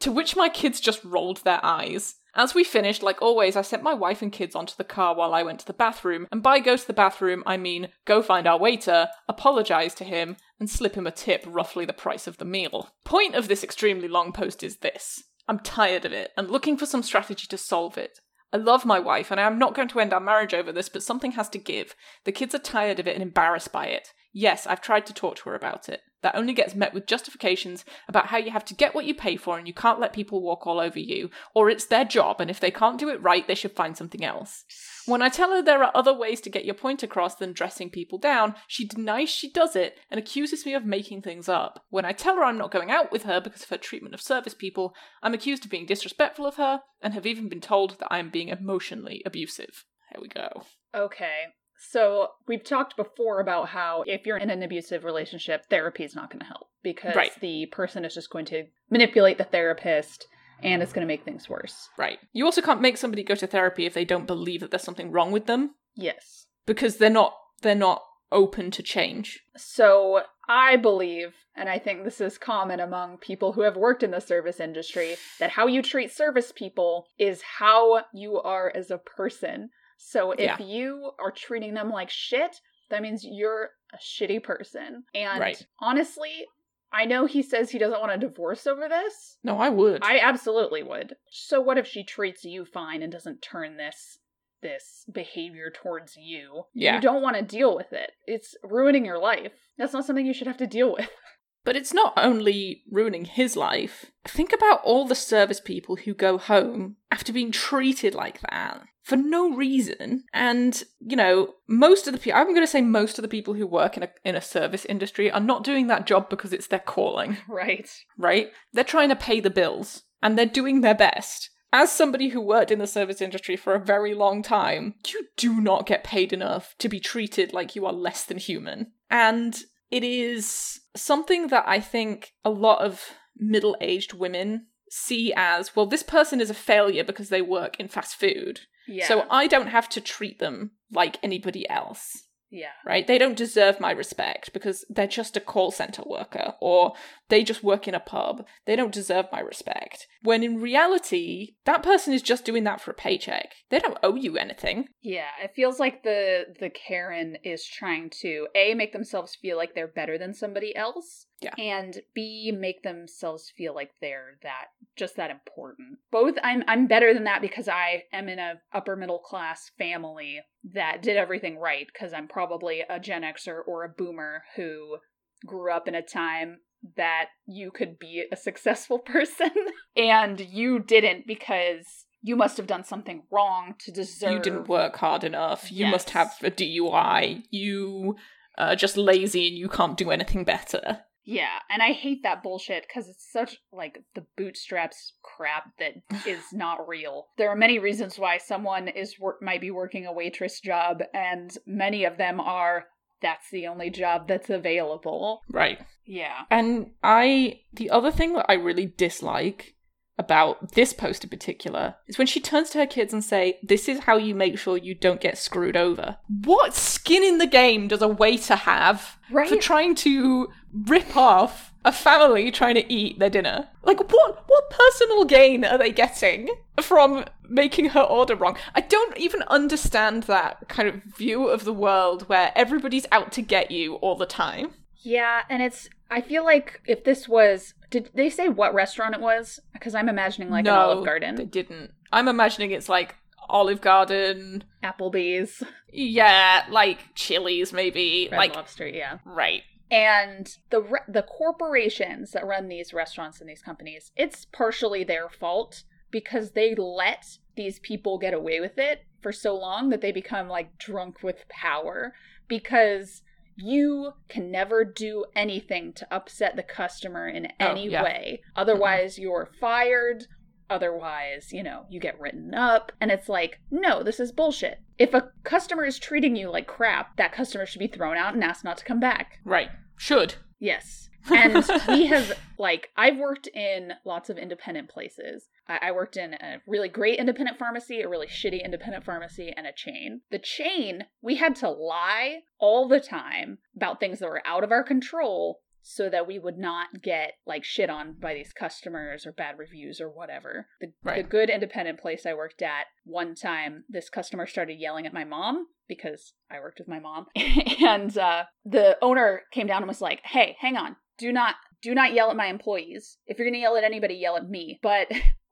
To which my kids just rolled their eyes. As we finished, like always, I sent my wife and kids onto the car while I went to the bathroom, and by go to the bathroom, I mean go find our waiter, apologise to him, and slip him a tip roughly the price of the meal. Point of this extremely long post is this. I'm tired of it and looking for some strategy to solve it. I love my wife and I am not going to end our marriage over this, but something has to give. The kids are tired of it and embarrassed by it. Yes, I've tried to talk to her about it. That only gets met with justifications about how you have to get what you pay for and you can't let people walk all over you, or it's their job and if they can't do it right, they should find something else. When I tell her there are other ways to get your point across than dressing people down, she denies she does it and accuses me of making things up. When I tell her I'm not going out with her because of her treatment of service people, I'm accused of being disrespectful of her and have even been told that I am being emotionally abusive. Here we go.
Okay. So we've talked before about how if you're in an abusive relationship, therapy is not going to help because
Right.
the person is just going to manipulate the therapist and it's going to make things worse.
Right. You also can't make somebody go to therapy if they don't believe that there's something wrong with them
Yes.
because they're not they're not open to change.
So I believe, and I think this is common among people who have worked in the service industry, that how you treat service people is how you are as a person. So if
Yeah.
you are treating them like shit, that means you're a shitty person. And
Right.
honestly, I know he says he doesn't want a divorce over this.
No, I would.
I absolutely would. So what if she treats you fine and doesn't turn this this behavior towards you?
Yeah.
You don't want to deal with it. It's ruining your life. That's not something you should have to deal with.
But it's not only ruining his life. Think about all the service people who go home after being treated like that for no reason. And, you know, most of the people, I'm going to say most of the people who work in a, in a service industry are not doing that job because it's their calling,
Right.
right? They're trying to pay the bills and they're doing their best. As somebody who worked in the service industry for a very long time, you do not get paid enough to be treated like you are less than human. And it is something that I think a lot of middle aged women see as well, this person is a failure because they work in fast food.
Yeah.
So I don't have to treat them like anybody else
yeah.
right? They don't deserve my respect because they're just a call center worker or they just work in a pub. They don't deserve my respect. When in reality, that person is just doing that for a paycheck. They don't owe you anything.
Yeah, it feels like the the Karen is trying to A make themselves feel like they're better than somebody else.
Yeah.
And B make themselves feel like they're that just that important. Both I'm I'm better than that because I am in a upper middle class family that did everything right because I'm probably a Gen Xer or a boomer who grew up in a time that you could be a successful person and you didn't because you must have done something wrong to deserve
You didn't work hard enough. You must have a DUI. You are just lazy and you can't do anything better.
Yeah, and I hate that bullshit because it's such like the bootstraps crap that is not real. There are many reasons why someone is wor- might be working a waitress job, and many of them are that's the only job that's available.
Right.
Yeah,
And I, the other thing that I really dislike about this post in particular is when she turns to her kids and say, "This is how you make sure you don't get screwed over." What skin in the game does a waiter have
Right.
for trying to rip off a family trying to eat their dinner? Like, what what personal gain are they getting from making her order wrong? I don't even understand that kind of view of the world where everybody's out to get you all the time.
yeah, and it's. I feel like if this was, did they say what restaurant it was? Because I'm imagining like
no,
an Olive Garden,
They didn't. I'm imagining it's like Olive Garden.
Applebee's,
Yeah, like Chili's maybe.
Red
like
Lobster. Yeah.
right.
and the re- the corporations that run these restaurants and these companies it's partially their fault because they let these people get away with it for so long that they become like drunk with power because you can never do anything to upset the customer in
Oh,
any
yeah.
way mm-hmm. otherwise you're fired otherwise you know you get written up and it's like no this is bullshit if a customer is treating you like crap that customer should be thrown out and asked not to come back
Right. Should.
Yes. And we have, like, I've worked in lots of independent places. I, I worked in a really great independent pharmacy, a really shitty independent pharmacy, and a chain. The chain, we had to lie all the time about things that were out of our control so that we would not get, like, shit on by these customers or bad reviews or whatever. The, the good independent place I worked at, one time, this customer started yelling at my mom because I worked with my mom. and uh, the owner came down and was like, "Hey, hang on. Do not do not yell at my employees. If you're going to yell at anybody, yell at me." But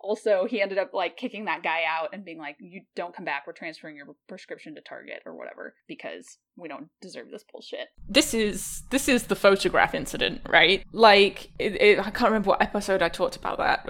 also he ended up like kicking that guy out and being like, "You don't come back. We're transferring your prescription to Target or whatever because we don't deserve this bullshit."
This is this is the photograph incident, right? Like it, it, I can't remember what episode I talked about that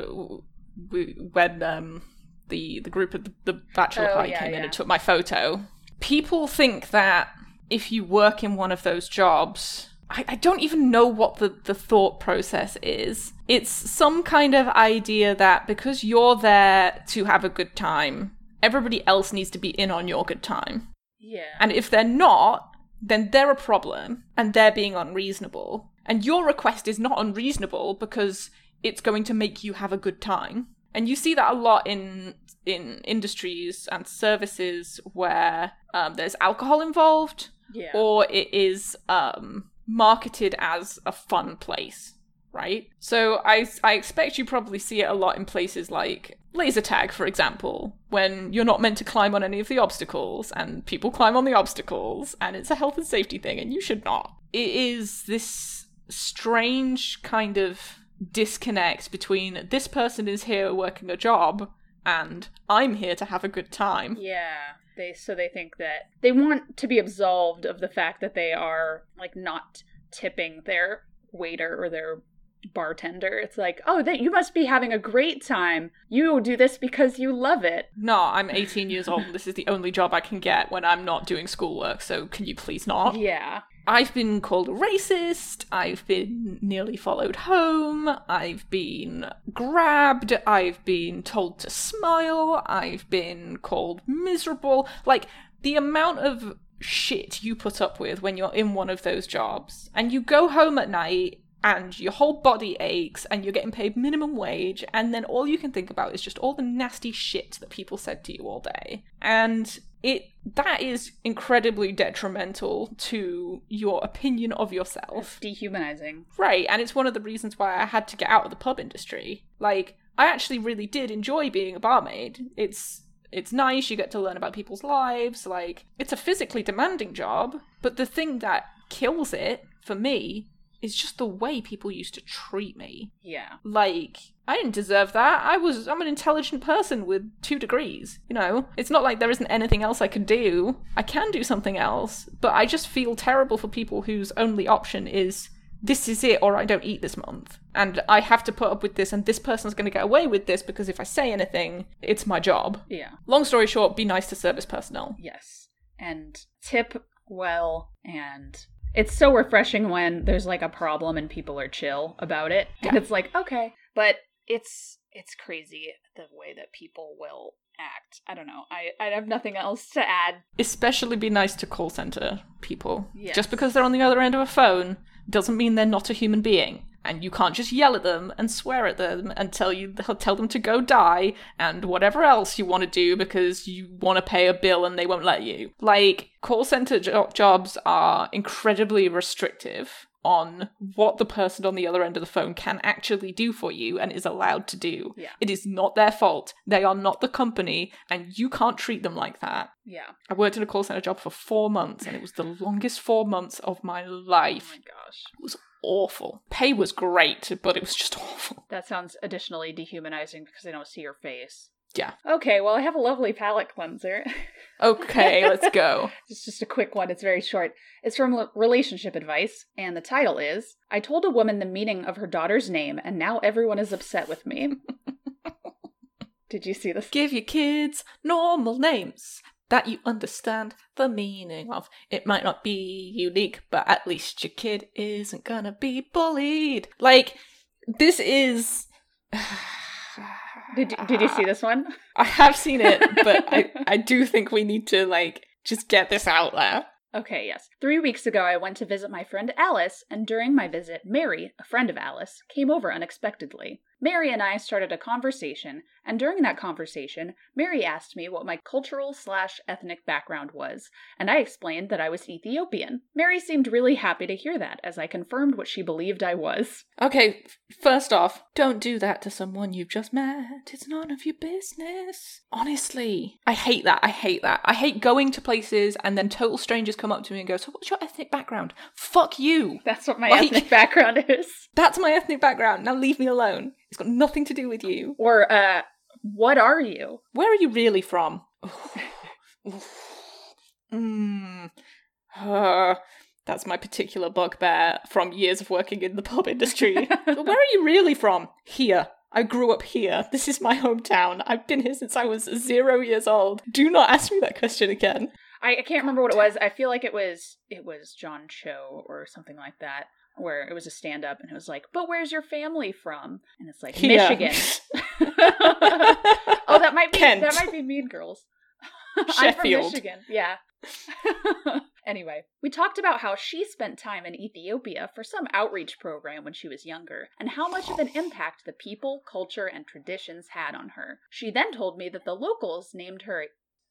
when um the the group of the, the bachelor
Oh,
party
yeah,
came in and took my photo. People think that if you work in one of those jobs, I, I don't even know what the, the thought process is. It's some kind of idea that because you're there to have a good time, everybody else needs to be in on your good time.
Yeah.
And if they're not, then they're a problem and they're being unreasonable. And your request is not unreasonable because it's going to make you have a good time. And you see that a lot in in industries and services where um, there's alcohol involved
yeah.
or it is um, marketed as a fun place, right? So I I expect you probably see it a lot in places like laser tag, for example, when you're not meant to climb on any of the obstacles and people climb on the obstacles and it's a health and safety thing and you should not. It is this strange kind of disconnect between this person is here working a job and I'm here to have a good time.
Yeah. They so they think that they want to be absolved of the fact that they are like not tipping their waiter or their bartender. It's like, "Oh, that you must be having a great time. You do this because you love it."
No, I'm 18 years old. and This is the only job I can get when I'm not doing schoolwork, so can you please not?
Yeah.
I've been called a racist. I've been nearly followed home. I've been grabbed. I've been told to smile. I've been called miserable. Like, the amount of shit you put up with when you're in one of those jobs, and you go home at night and your whole body aches and you're getting paid minimum wage and then all you can think about is just all the nasty shit that people said to you all day and it that is incredibly detrimental to your opinion of yourself
Dehumanizing.
right and it's one of the reasons why i had to get out of the pub industry like i actually really did enjoy being a barmaid it's it's nice you get to learn about people's lives like it's a physically demanding job but the thing that kills it for me is just the way people used to treat me.
Yeah.
Like, I didn't deserve that. I was I'm an intelligent person with 2 degrees, you know. It's not like there isn't anything else I could do. I can do something else, but I just feel terrible for people whose only option is this is it or I don't eat this month. And I have to put up with this and this person's going to get away with this because if I say anything, it's my job.
Yeah.
Long story short, be nice to service personnel.
Yes. And tip well and it's so refreshing when there's like a problem and people are chill about it. And it's like, okay. But it's it's crazy the way that people will act. I don't know. I, I have nothing else to add.
Especially be nice to call center people.
Yes.
Just because they're on the other end of a phone doesn't mean they're not a human being. And you can't just yell at them and swear at them and tell you tell them to go die and whatever else you want to do because you want to pay a bill and they won't let you. Like call center jo- jobs are incredibly restrictive on what the person on the other end of the phone can actually do for you and is allowed to do.
Yeah.
It is not their fault. They are not the company and you can't treat them like that.
Yeah.
I worked in a call center job for four months, and it was the longest four months of my
Oh
life.
my gosh.
It was awful. Pay was great, but it was just awful.
That sounds additionally dehumanizing because I don't see your face.
Yeah.
Okay, well I have a lovely palate cleanser.
Okay, let's go.
It's just a quick one. It's very short. It's from Relationship Advice, and the title is I told a woman the meaning of her daughter's name, and now everyone is upset with me. Did you see this?
Give your kids normal names that you understand the meaning of. It might not be unique, but at least your kid isn't gonna be bullied. Like, this is.
Did you, did you see this one?
I have seen it, but I, I do think we need to, like, just get this out there.
Okay, yes. Three weeks ago, I went to visit my friend Alice, and during my visit, Mary, a friend of Alice, came over unexpectedly. Mary and I started a conversation, and during that conversation, Mary asked me what my cultural slash ethnic background was, and I explained that I was Ethiopian. Mary seemed really happy to hear that, as I confirmed what she believed I was.
Okay, first off, don't do that to someone you've just met. It's none of your business. Honestly, I hate that. I hate that. I hate going to places and then total strangers come up to me and go, So, what's your ethnic background? Fuck you.
That's what my
Like-
ethnic background is.
That's my ethnic background. Now leave me alone. It's got nothing to do with you.
Or, uh, what are you?
Where are you really from? mm. Uh, that's my particular bugbear from years of working in the pub industry. Where are you really from? Here. I grew up here. This is my hometown. I've been here since I was zero years old. Do not ask me that question again.
I, I can't remember what it was. I feel like it was it was John Cho or something like that, where it was a stand up and it was like, "But where's your family from?" And it's like
Here.
Michigan. oh, that might be
Kent.
that might be Mean Girls. I'm from Michigan. Yeah. anyway, we talked about how she spent time in Ethiopia for some outreach program when she was younger, and how much of an impact the people, culture, and traditions had on her. She then told me that the locals named her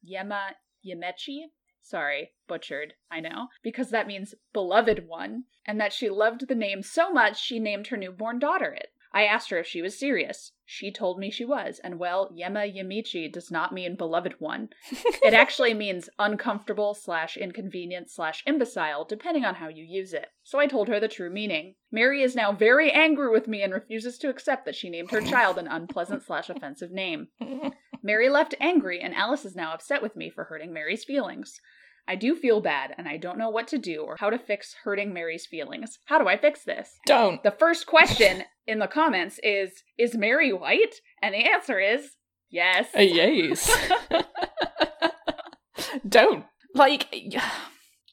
Yema Yemechi. Sorry, butchered, I know, because that means beloved one, and that she loved the name so much she named her newborn daughter it. I asked her if she was serious. She told me she was, and well, Yema Yemichi does not mean beloved one. It actually means uncomfortable slash inconvenient slash imbecile, depending on how you use it. So I told her the true meaning. Mary is now very angry with me and refuses to accept that she named her child an unpleasant slash offensive name. Mary left angry, and Alice is now upset with me for hurting Mary's feelings. I do feel bad, and I don't know what to do or how to fix hurting Mary's feelings. How do I fix this?
Don't.
The first question in the comments is Is Mary white? And the answer is yes.
Uh, yes. Don't. Like,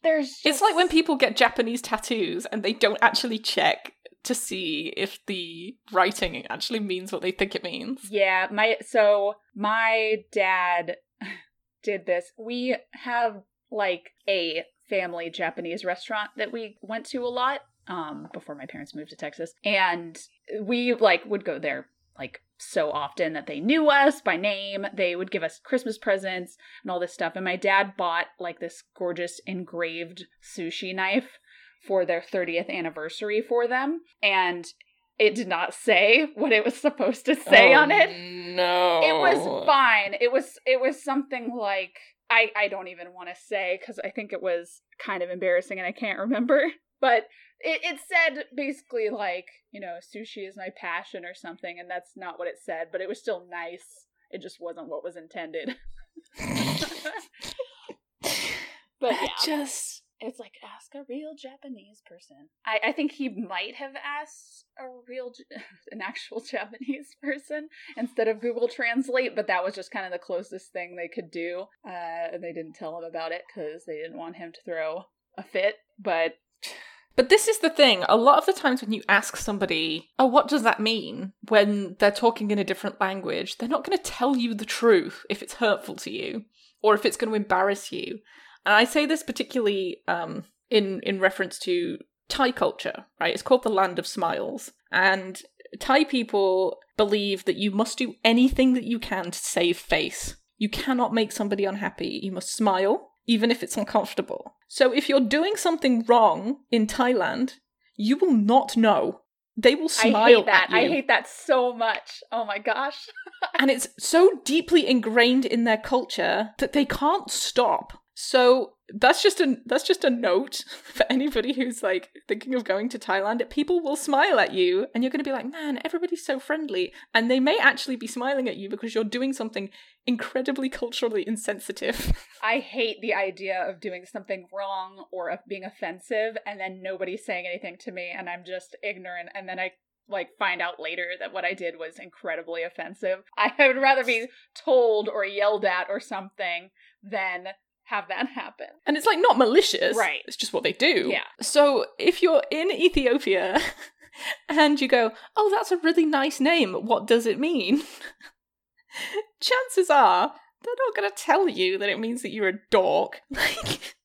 There's
it's like when people get Japanese tattoos and they don't actually check to see if the writing actually means what they think it means.
Yeah, my so my dad did this. We have like a family Japanese restaurant that we went to a lot um before my parents moved to Texas. And we like would go there like so often that they knew us by name. They would give us Christmas presents and all this stuff. And my dad bought like this gorgeous engraved sushi knife for their 30th anniversary for them. And it did not say what it was supposed to say
Oh,
on it.
No.
It was fine. It was it was something like I I don't even want to say cuz I think it was kind of embarrassing and I can't remember. But It, it said basically like, you know, sushi is my passion or something, and that's not what it said, but it was still nice. It just wasn't what was intended. but yeah,
just
it's like ask a real Japanese person. I, I think he might have asked a real, an actual Japanese person instead of Google Translate, but that was just kind of the closest thing they could do. Uh, and they didn't tell him about it because they didn't want him to throw a fit. But
But this is the thing. A lot of the times when you ask somebody, oh, what does that mean? When they're talking in a different language, they're not going to tell you the truth if it's hurtful to you or if it's going to embarrass you. And I say this particularly um, in, in reference to Thai culture, right? It's called the Land of Smiles. And Thai people believe that you must do anything that you can to save face. You cannot make somebody unhappy. You must smile, even if it's uncomfortable. So if you're doing something wrong in Thailand, you will not know. They will smile
I hate that. I hate that so much. Oh my gosh.
and it's so deeply ingrained in their culture that they can't stop. So that's just a that's just a note for anybody who's like thinking of going to Thailand. People will smile at you, and you're going to be like, "Man, everybody's so friendly," and they may actually be smiling at you because you're doing something incredibly culturally insensitive.
I hate the idea of doing something wrong or of being offensive and then nobody's saying anything to me and I'm just ignorant and then I like find out later that what I did was incredibly offensive. I would rather be told or yelled at or something than have that happen.
And it's like not malicious.
Right.
It's just what they do.
Yeah.
So if you're in Ethiopia and you go, oh, that's a really nice name, what does it mean? Chances are they're not going to tell you that it means that you're a dork. Like,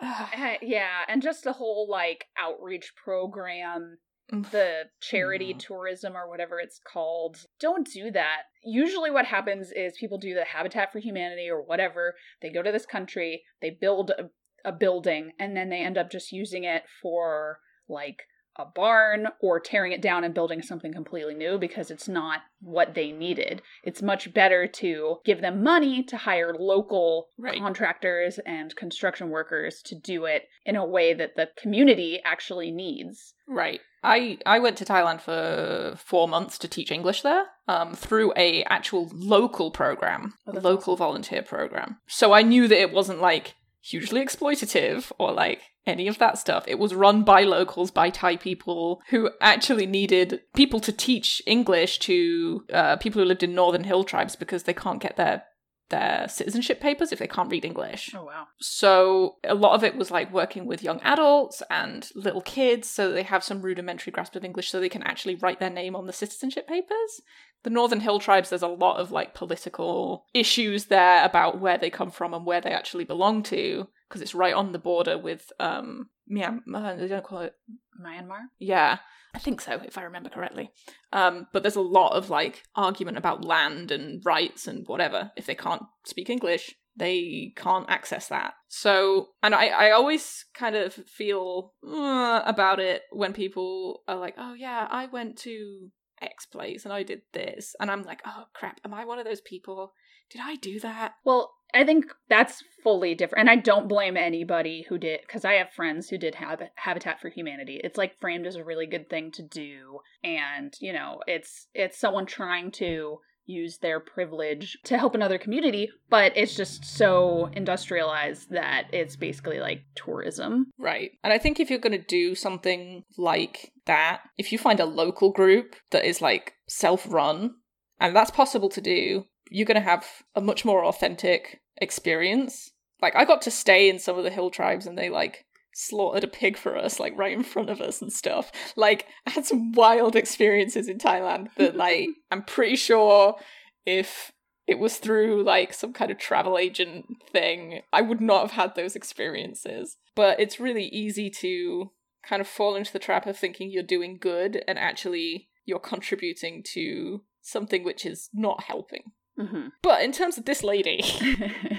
Uh, yeah, and just the whole like outreach program, the charity
Mm.
tourism or whatever it's called. Don't do that. Usually, what happens is people do the Habitat for Humanity or whatever. They go to this country, they build a, a building, and then they end up just using it for like a barn or tearing it down and building something completely new because it's not what they needed. It's much better to give them money to hire local
Right.
contractors and construction workers to do it in a way that the community actually needs.
Right. I I went to Thailand for four months to teach English there, um, through a actual local program,
Oh,
a local volunteer program. So I knew that it wasn't like hugely exploitative or like any of that stuff. It was run by locals, by Thai people who actually needed people to teach English to uh, people who lived in northern hill tribes because they can't get their their citizenship papers if they can't read English.
Oh wow.
So a lot of it was like working with young adults and little kids so that they have some rudimentary grasp of English so they can actually write their name on the citizenship papers. The Northern Hill tribes, there's a lot of like political issues there about where they come from and where they actually belong to because it's right on the border with um Myanmar. They don't call it
Myanmar?
yeah, I think so, if I remember correctly. Um, but there's a lot of like argument about land and rights and whatever. If they can't speak English, they can't access that. So, and I, I always kind of feel uh, about it when people are like, oh yeah, I went to X place and I did this. And I'm like, oh crap, am I one of those people? Did I do that?
Well, I think that's fully different. And I don't blame anybody who did, because I have friends who did Hab- Habitat for Humanity. It's like framed as a really good thing to do. And, you know, it's it's someone trying to use their privilege to help another community, but it's just so industrialized that it's basically like tourism.
Right. And I think if you're going to do something like that, if you find a local group that is like self run, and that's possible to do, you're going to have a much more authentic experience. Like, I got to stay in some of the hill tribes and they like slaughtered a pig for us, like right in front of us and stuff. Like, I had some wild experiences in Thailand that, like, I'm pretty sure if it was through like some kind of travel agent thing, I would not have had those experiences. But it's really easy to kind of fall into the trap of thinking you're doing good and actually you're contributing to something which is not helping.
Mm-hmm.
But in terms of this lady,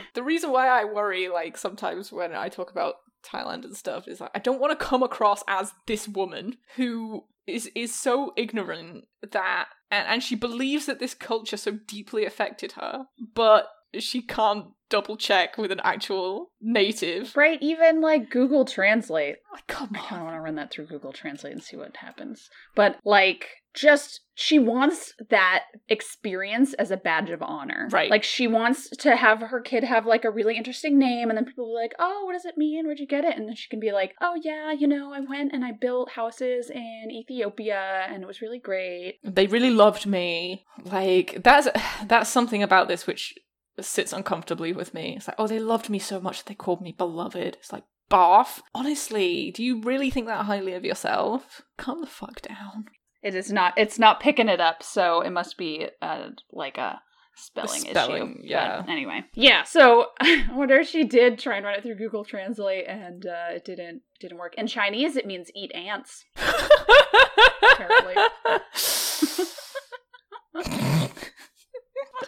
the reason why I worry, like sometimes when I talk about Thailand and stuff, is like I don't want to come across as this woman who is is so ignorant that and, and she believes that this culture so deeply affected her, but she can't double check with an actual native.
Right, even like Google Translate.
Like, come
I kind
on.
of want to run that through Google Translate and see what happens. But like, just she wants that experience as a badge of honor.
Right.
Like she wants to have her kid have like a really interesting name, and then people are like, "Oh, what does it mean? Where'd you get it?" And then she can be like, "Oh yeah, you know, I went and I built houses in Ethiopia, and it was really great."
They really loved me. Like that's that's something about this which sits uncomfortably with me. It's like, oh, they loved me so much that they called me beloved. It's like, barf. Honestly, do you really think that highly of yourself? Calm the fuck down.
It is not. It's not picking it up, so it must be uh, like a spelling,
spelling,
issue.
yeah.
But anyway, yeah. So I wonder if she did try and run it through Google Translate, and uh, it didn't didn't work. In Chinese, it means eat ants. Apparently.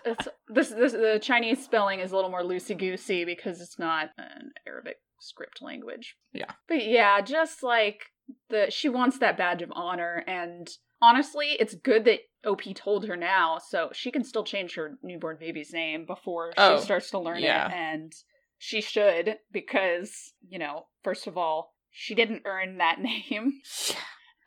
It's, this this the Chinese spelling is a little more loosey goosey because it's not an Arabic script language.
Yeah.
But yeah, just like the she wants that badge of honor and honestly, it's good that OP told her now so she can still change her newborn baby's name before
Oh,
she starts to learn
yeah.
it and she should because, you know, first of all, she didn't earn that name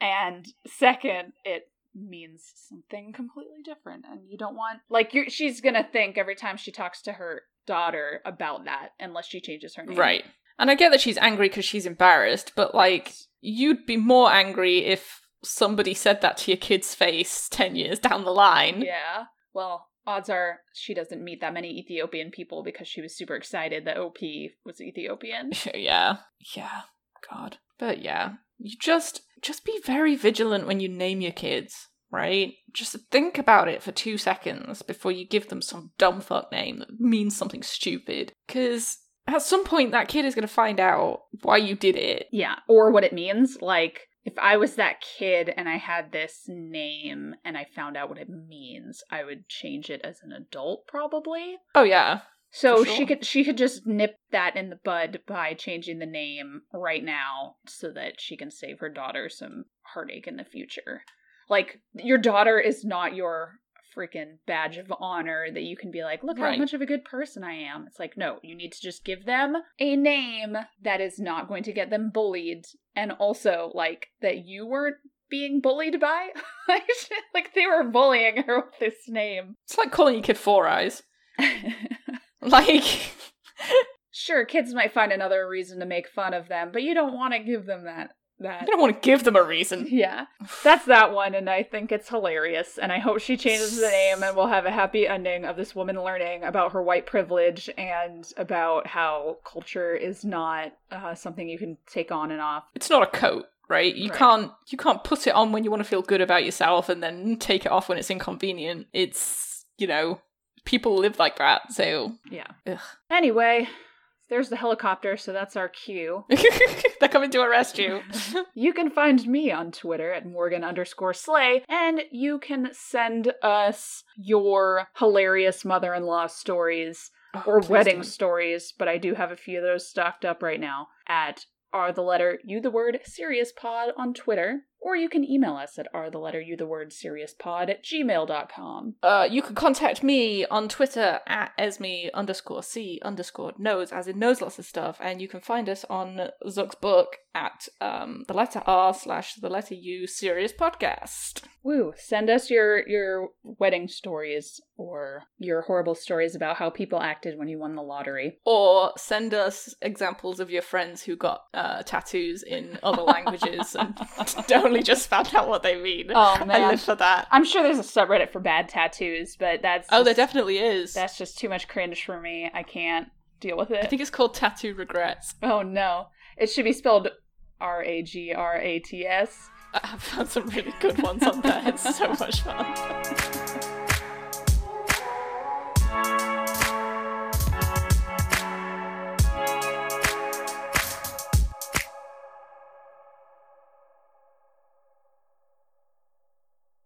and second, it means something completely different and you don't want like you're she's gonna think every time she talks to her daughter about that unless she changes her name
Right. And I get that she's angry because she's embarrassed, but like, you'd be more angry if somebody said that to your kid's face 10 years down the line.
yeah well odds are she doesn't meet that many ethiopian people because she was super excited that op was ethiopian
yeah. Yeah. God. But yeah, you just just be very vigilant when you name your kids, right? Just think about it for 2 seconds before you give them some dumb fuck name that means something stupid cuz at some point that kid is going to find out why you did it.
yeah or what it means like if i was that kid and i had this name and i found out what it means i would change it as an adult probably
Oh yeah.
So
sure.
she could she could just nip that in the bud by changing the name right now so that she can save her daughter some heartache in the future. Like your daughter is not your freaking badge of honor that you can be like, look
Right.
how much of a good person I am. It's like, no, you need to just give them a name that is not going to get them bullied and also like that you weren't being bullied by. like like they were bullying her with this name.
It's like calling your kid Four Eyes. Like
Sure, kids might find another reason to make fun of them, but you don't want to give them that.
I
That.
don't want to give them a reason.
Yeah, that's that one, and I think it's hilarious. And I hope she changes the name, and we'll have a happy ending of this woman learning about her white privilege and about how culture is not uh, something you can take on and off.
It's not a coat, right? You
Right.
can't you can't put it on when you want to feel good about yourself and then take it off when it's inconvenient. It's you know people live like that, so
Yeah.
Ugh.
Anyway, there's the helicopter, so that's our cue.
they're coming to arrest you.
You can find me on Twitter at Morgan underscore Slay, and you can send us your hilarious mother in law stories oh, or
Oh, please
wedding
don't.
stories, but I do have a few of those stocked up right now at are the letter you the word serious pod on Twitter, or you can email us at are the letter you the word serious pod at gmail.com.
Uh, you can contact me on Twitter at Esme underscore C underscore knows, as in knows lots of stuff, and you can find us on Zuck's book at um, the letter R slash the letter U serious podcast.
Woo! Send us your your wedding stories or your horrible stories about how people acted when you won the lottery.
Or send us examples of your friends who got uh, tattoos in other languages and only just found out what they mean.
Oh
I live for that.
I'm sure there's a subreddit for bad tattoos, but that's
Oh, there definitely is.
that's just too much cringe for me. I can't deal with it.
I think it's called Tattoo Regrets.
oh no. It should be spelled R A G R A T S.
I have found some really good ones on there. It's so much fun.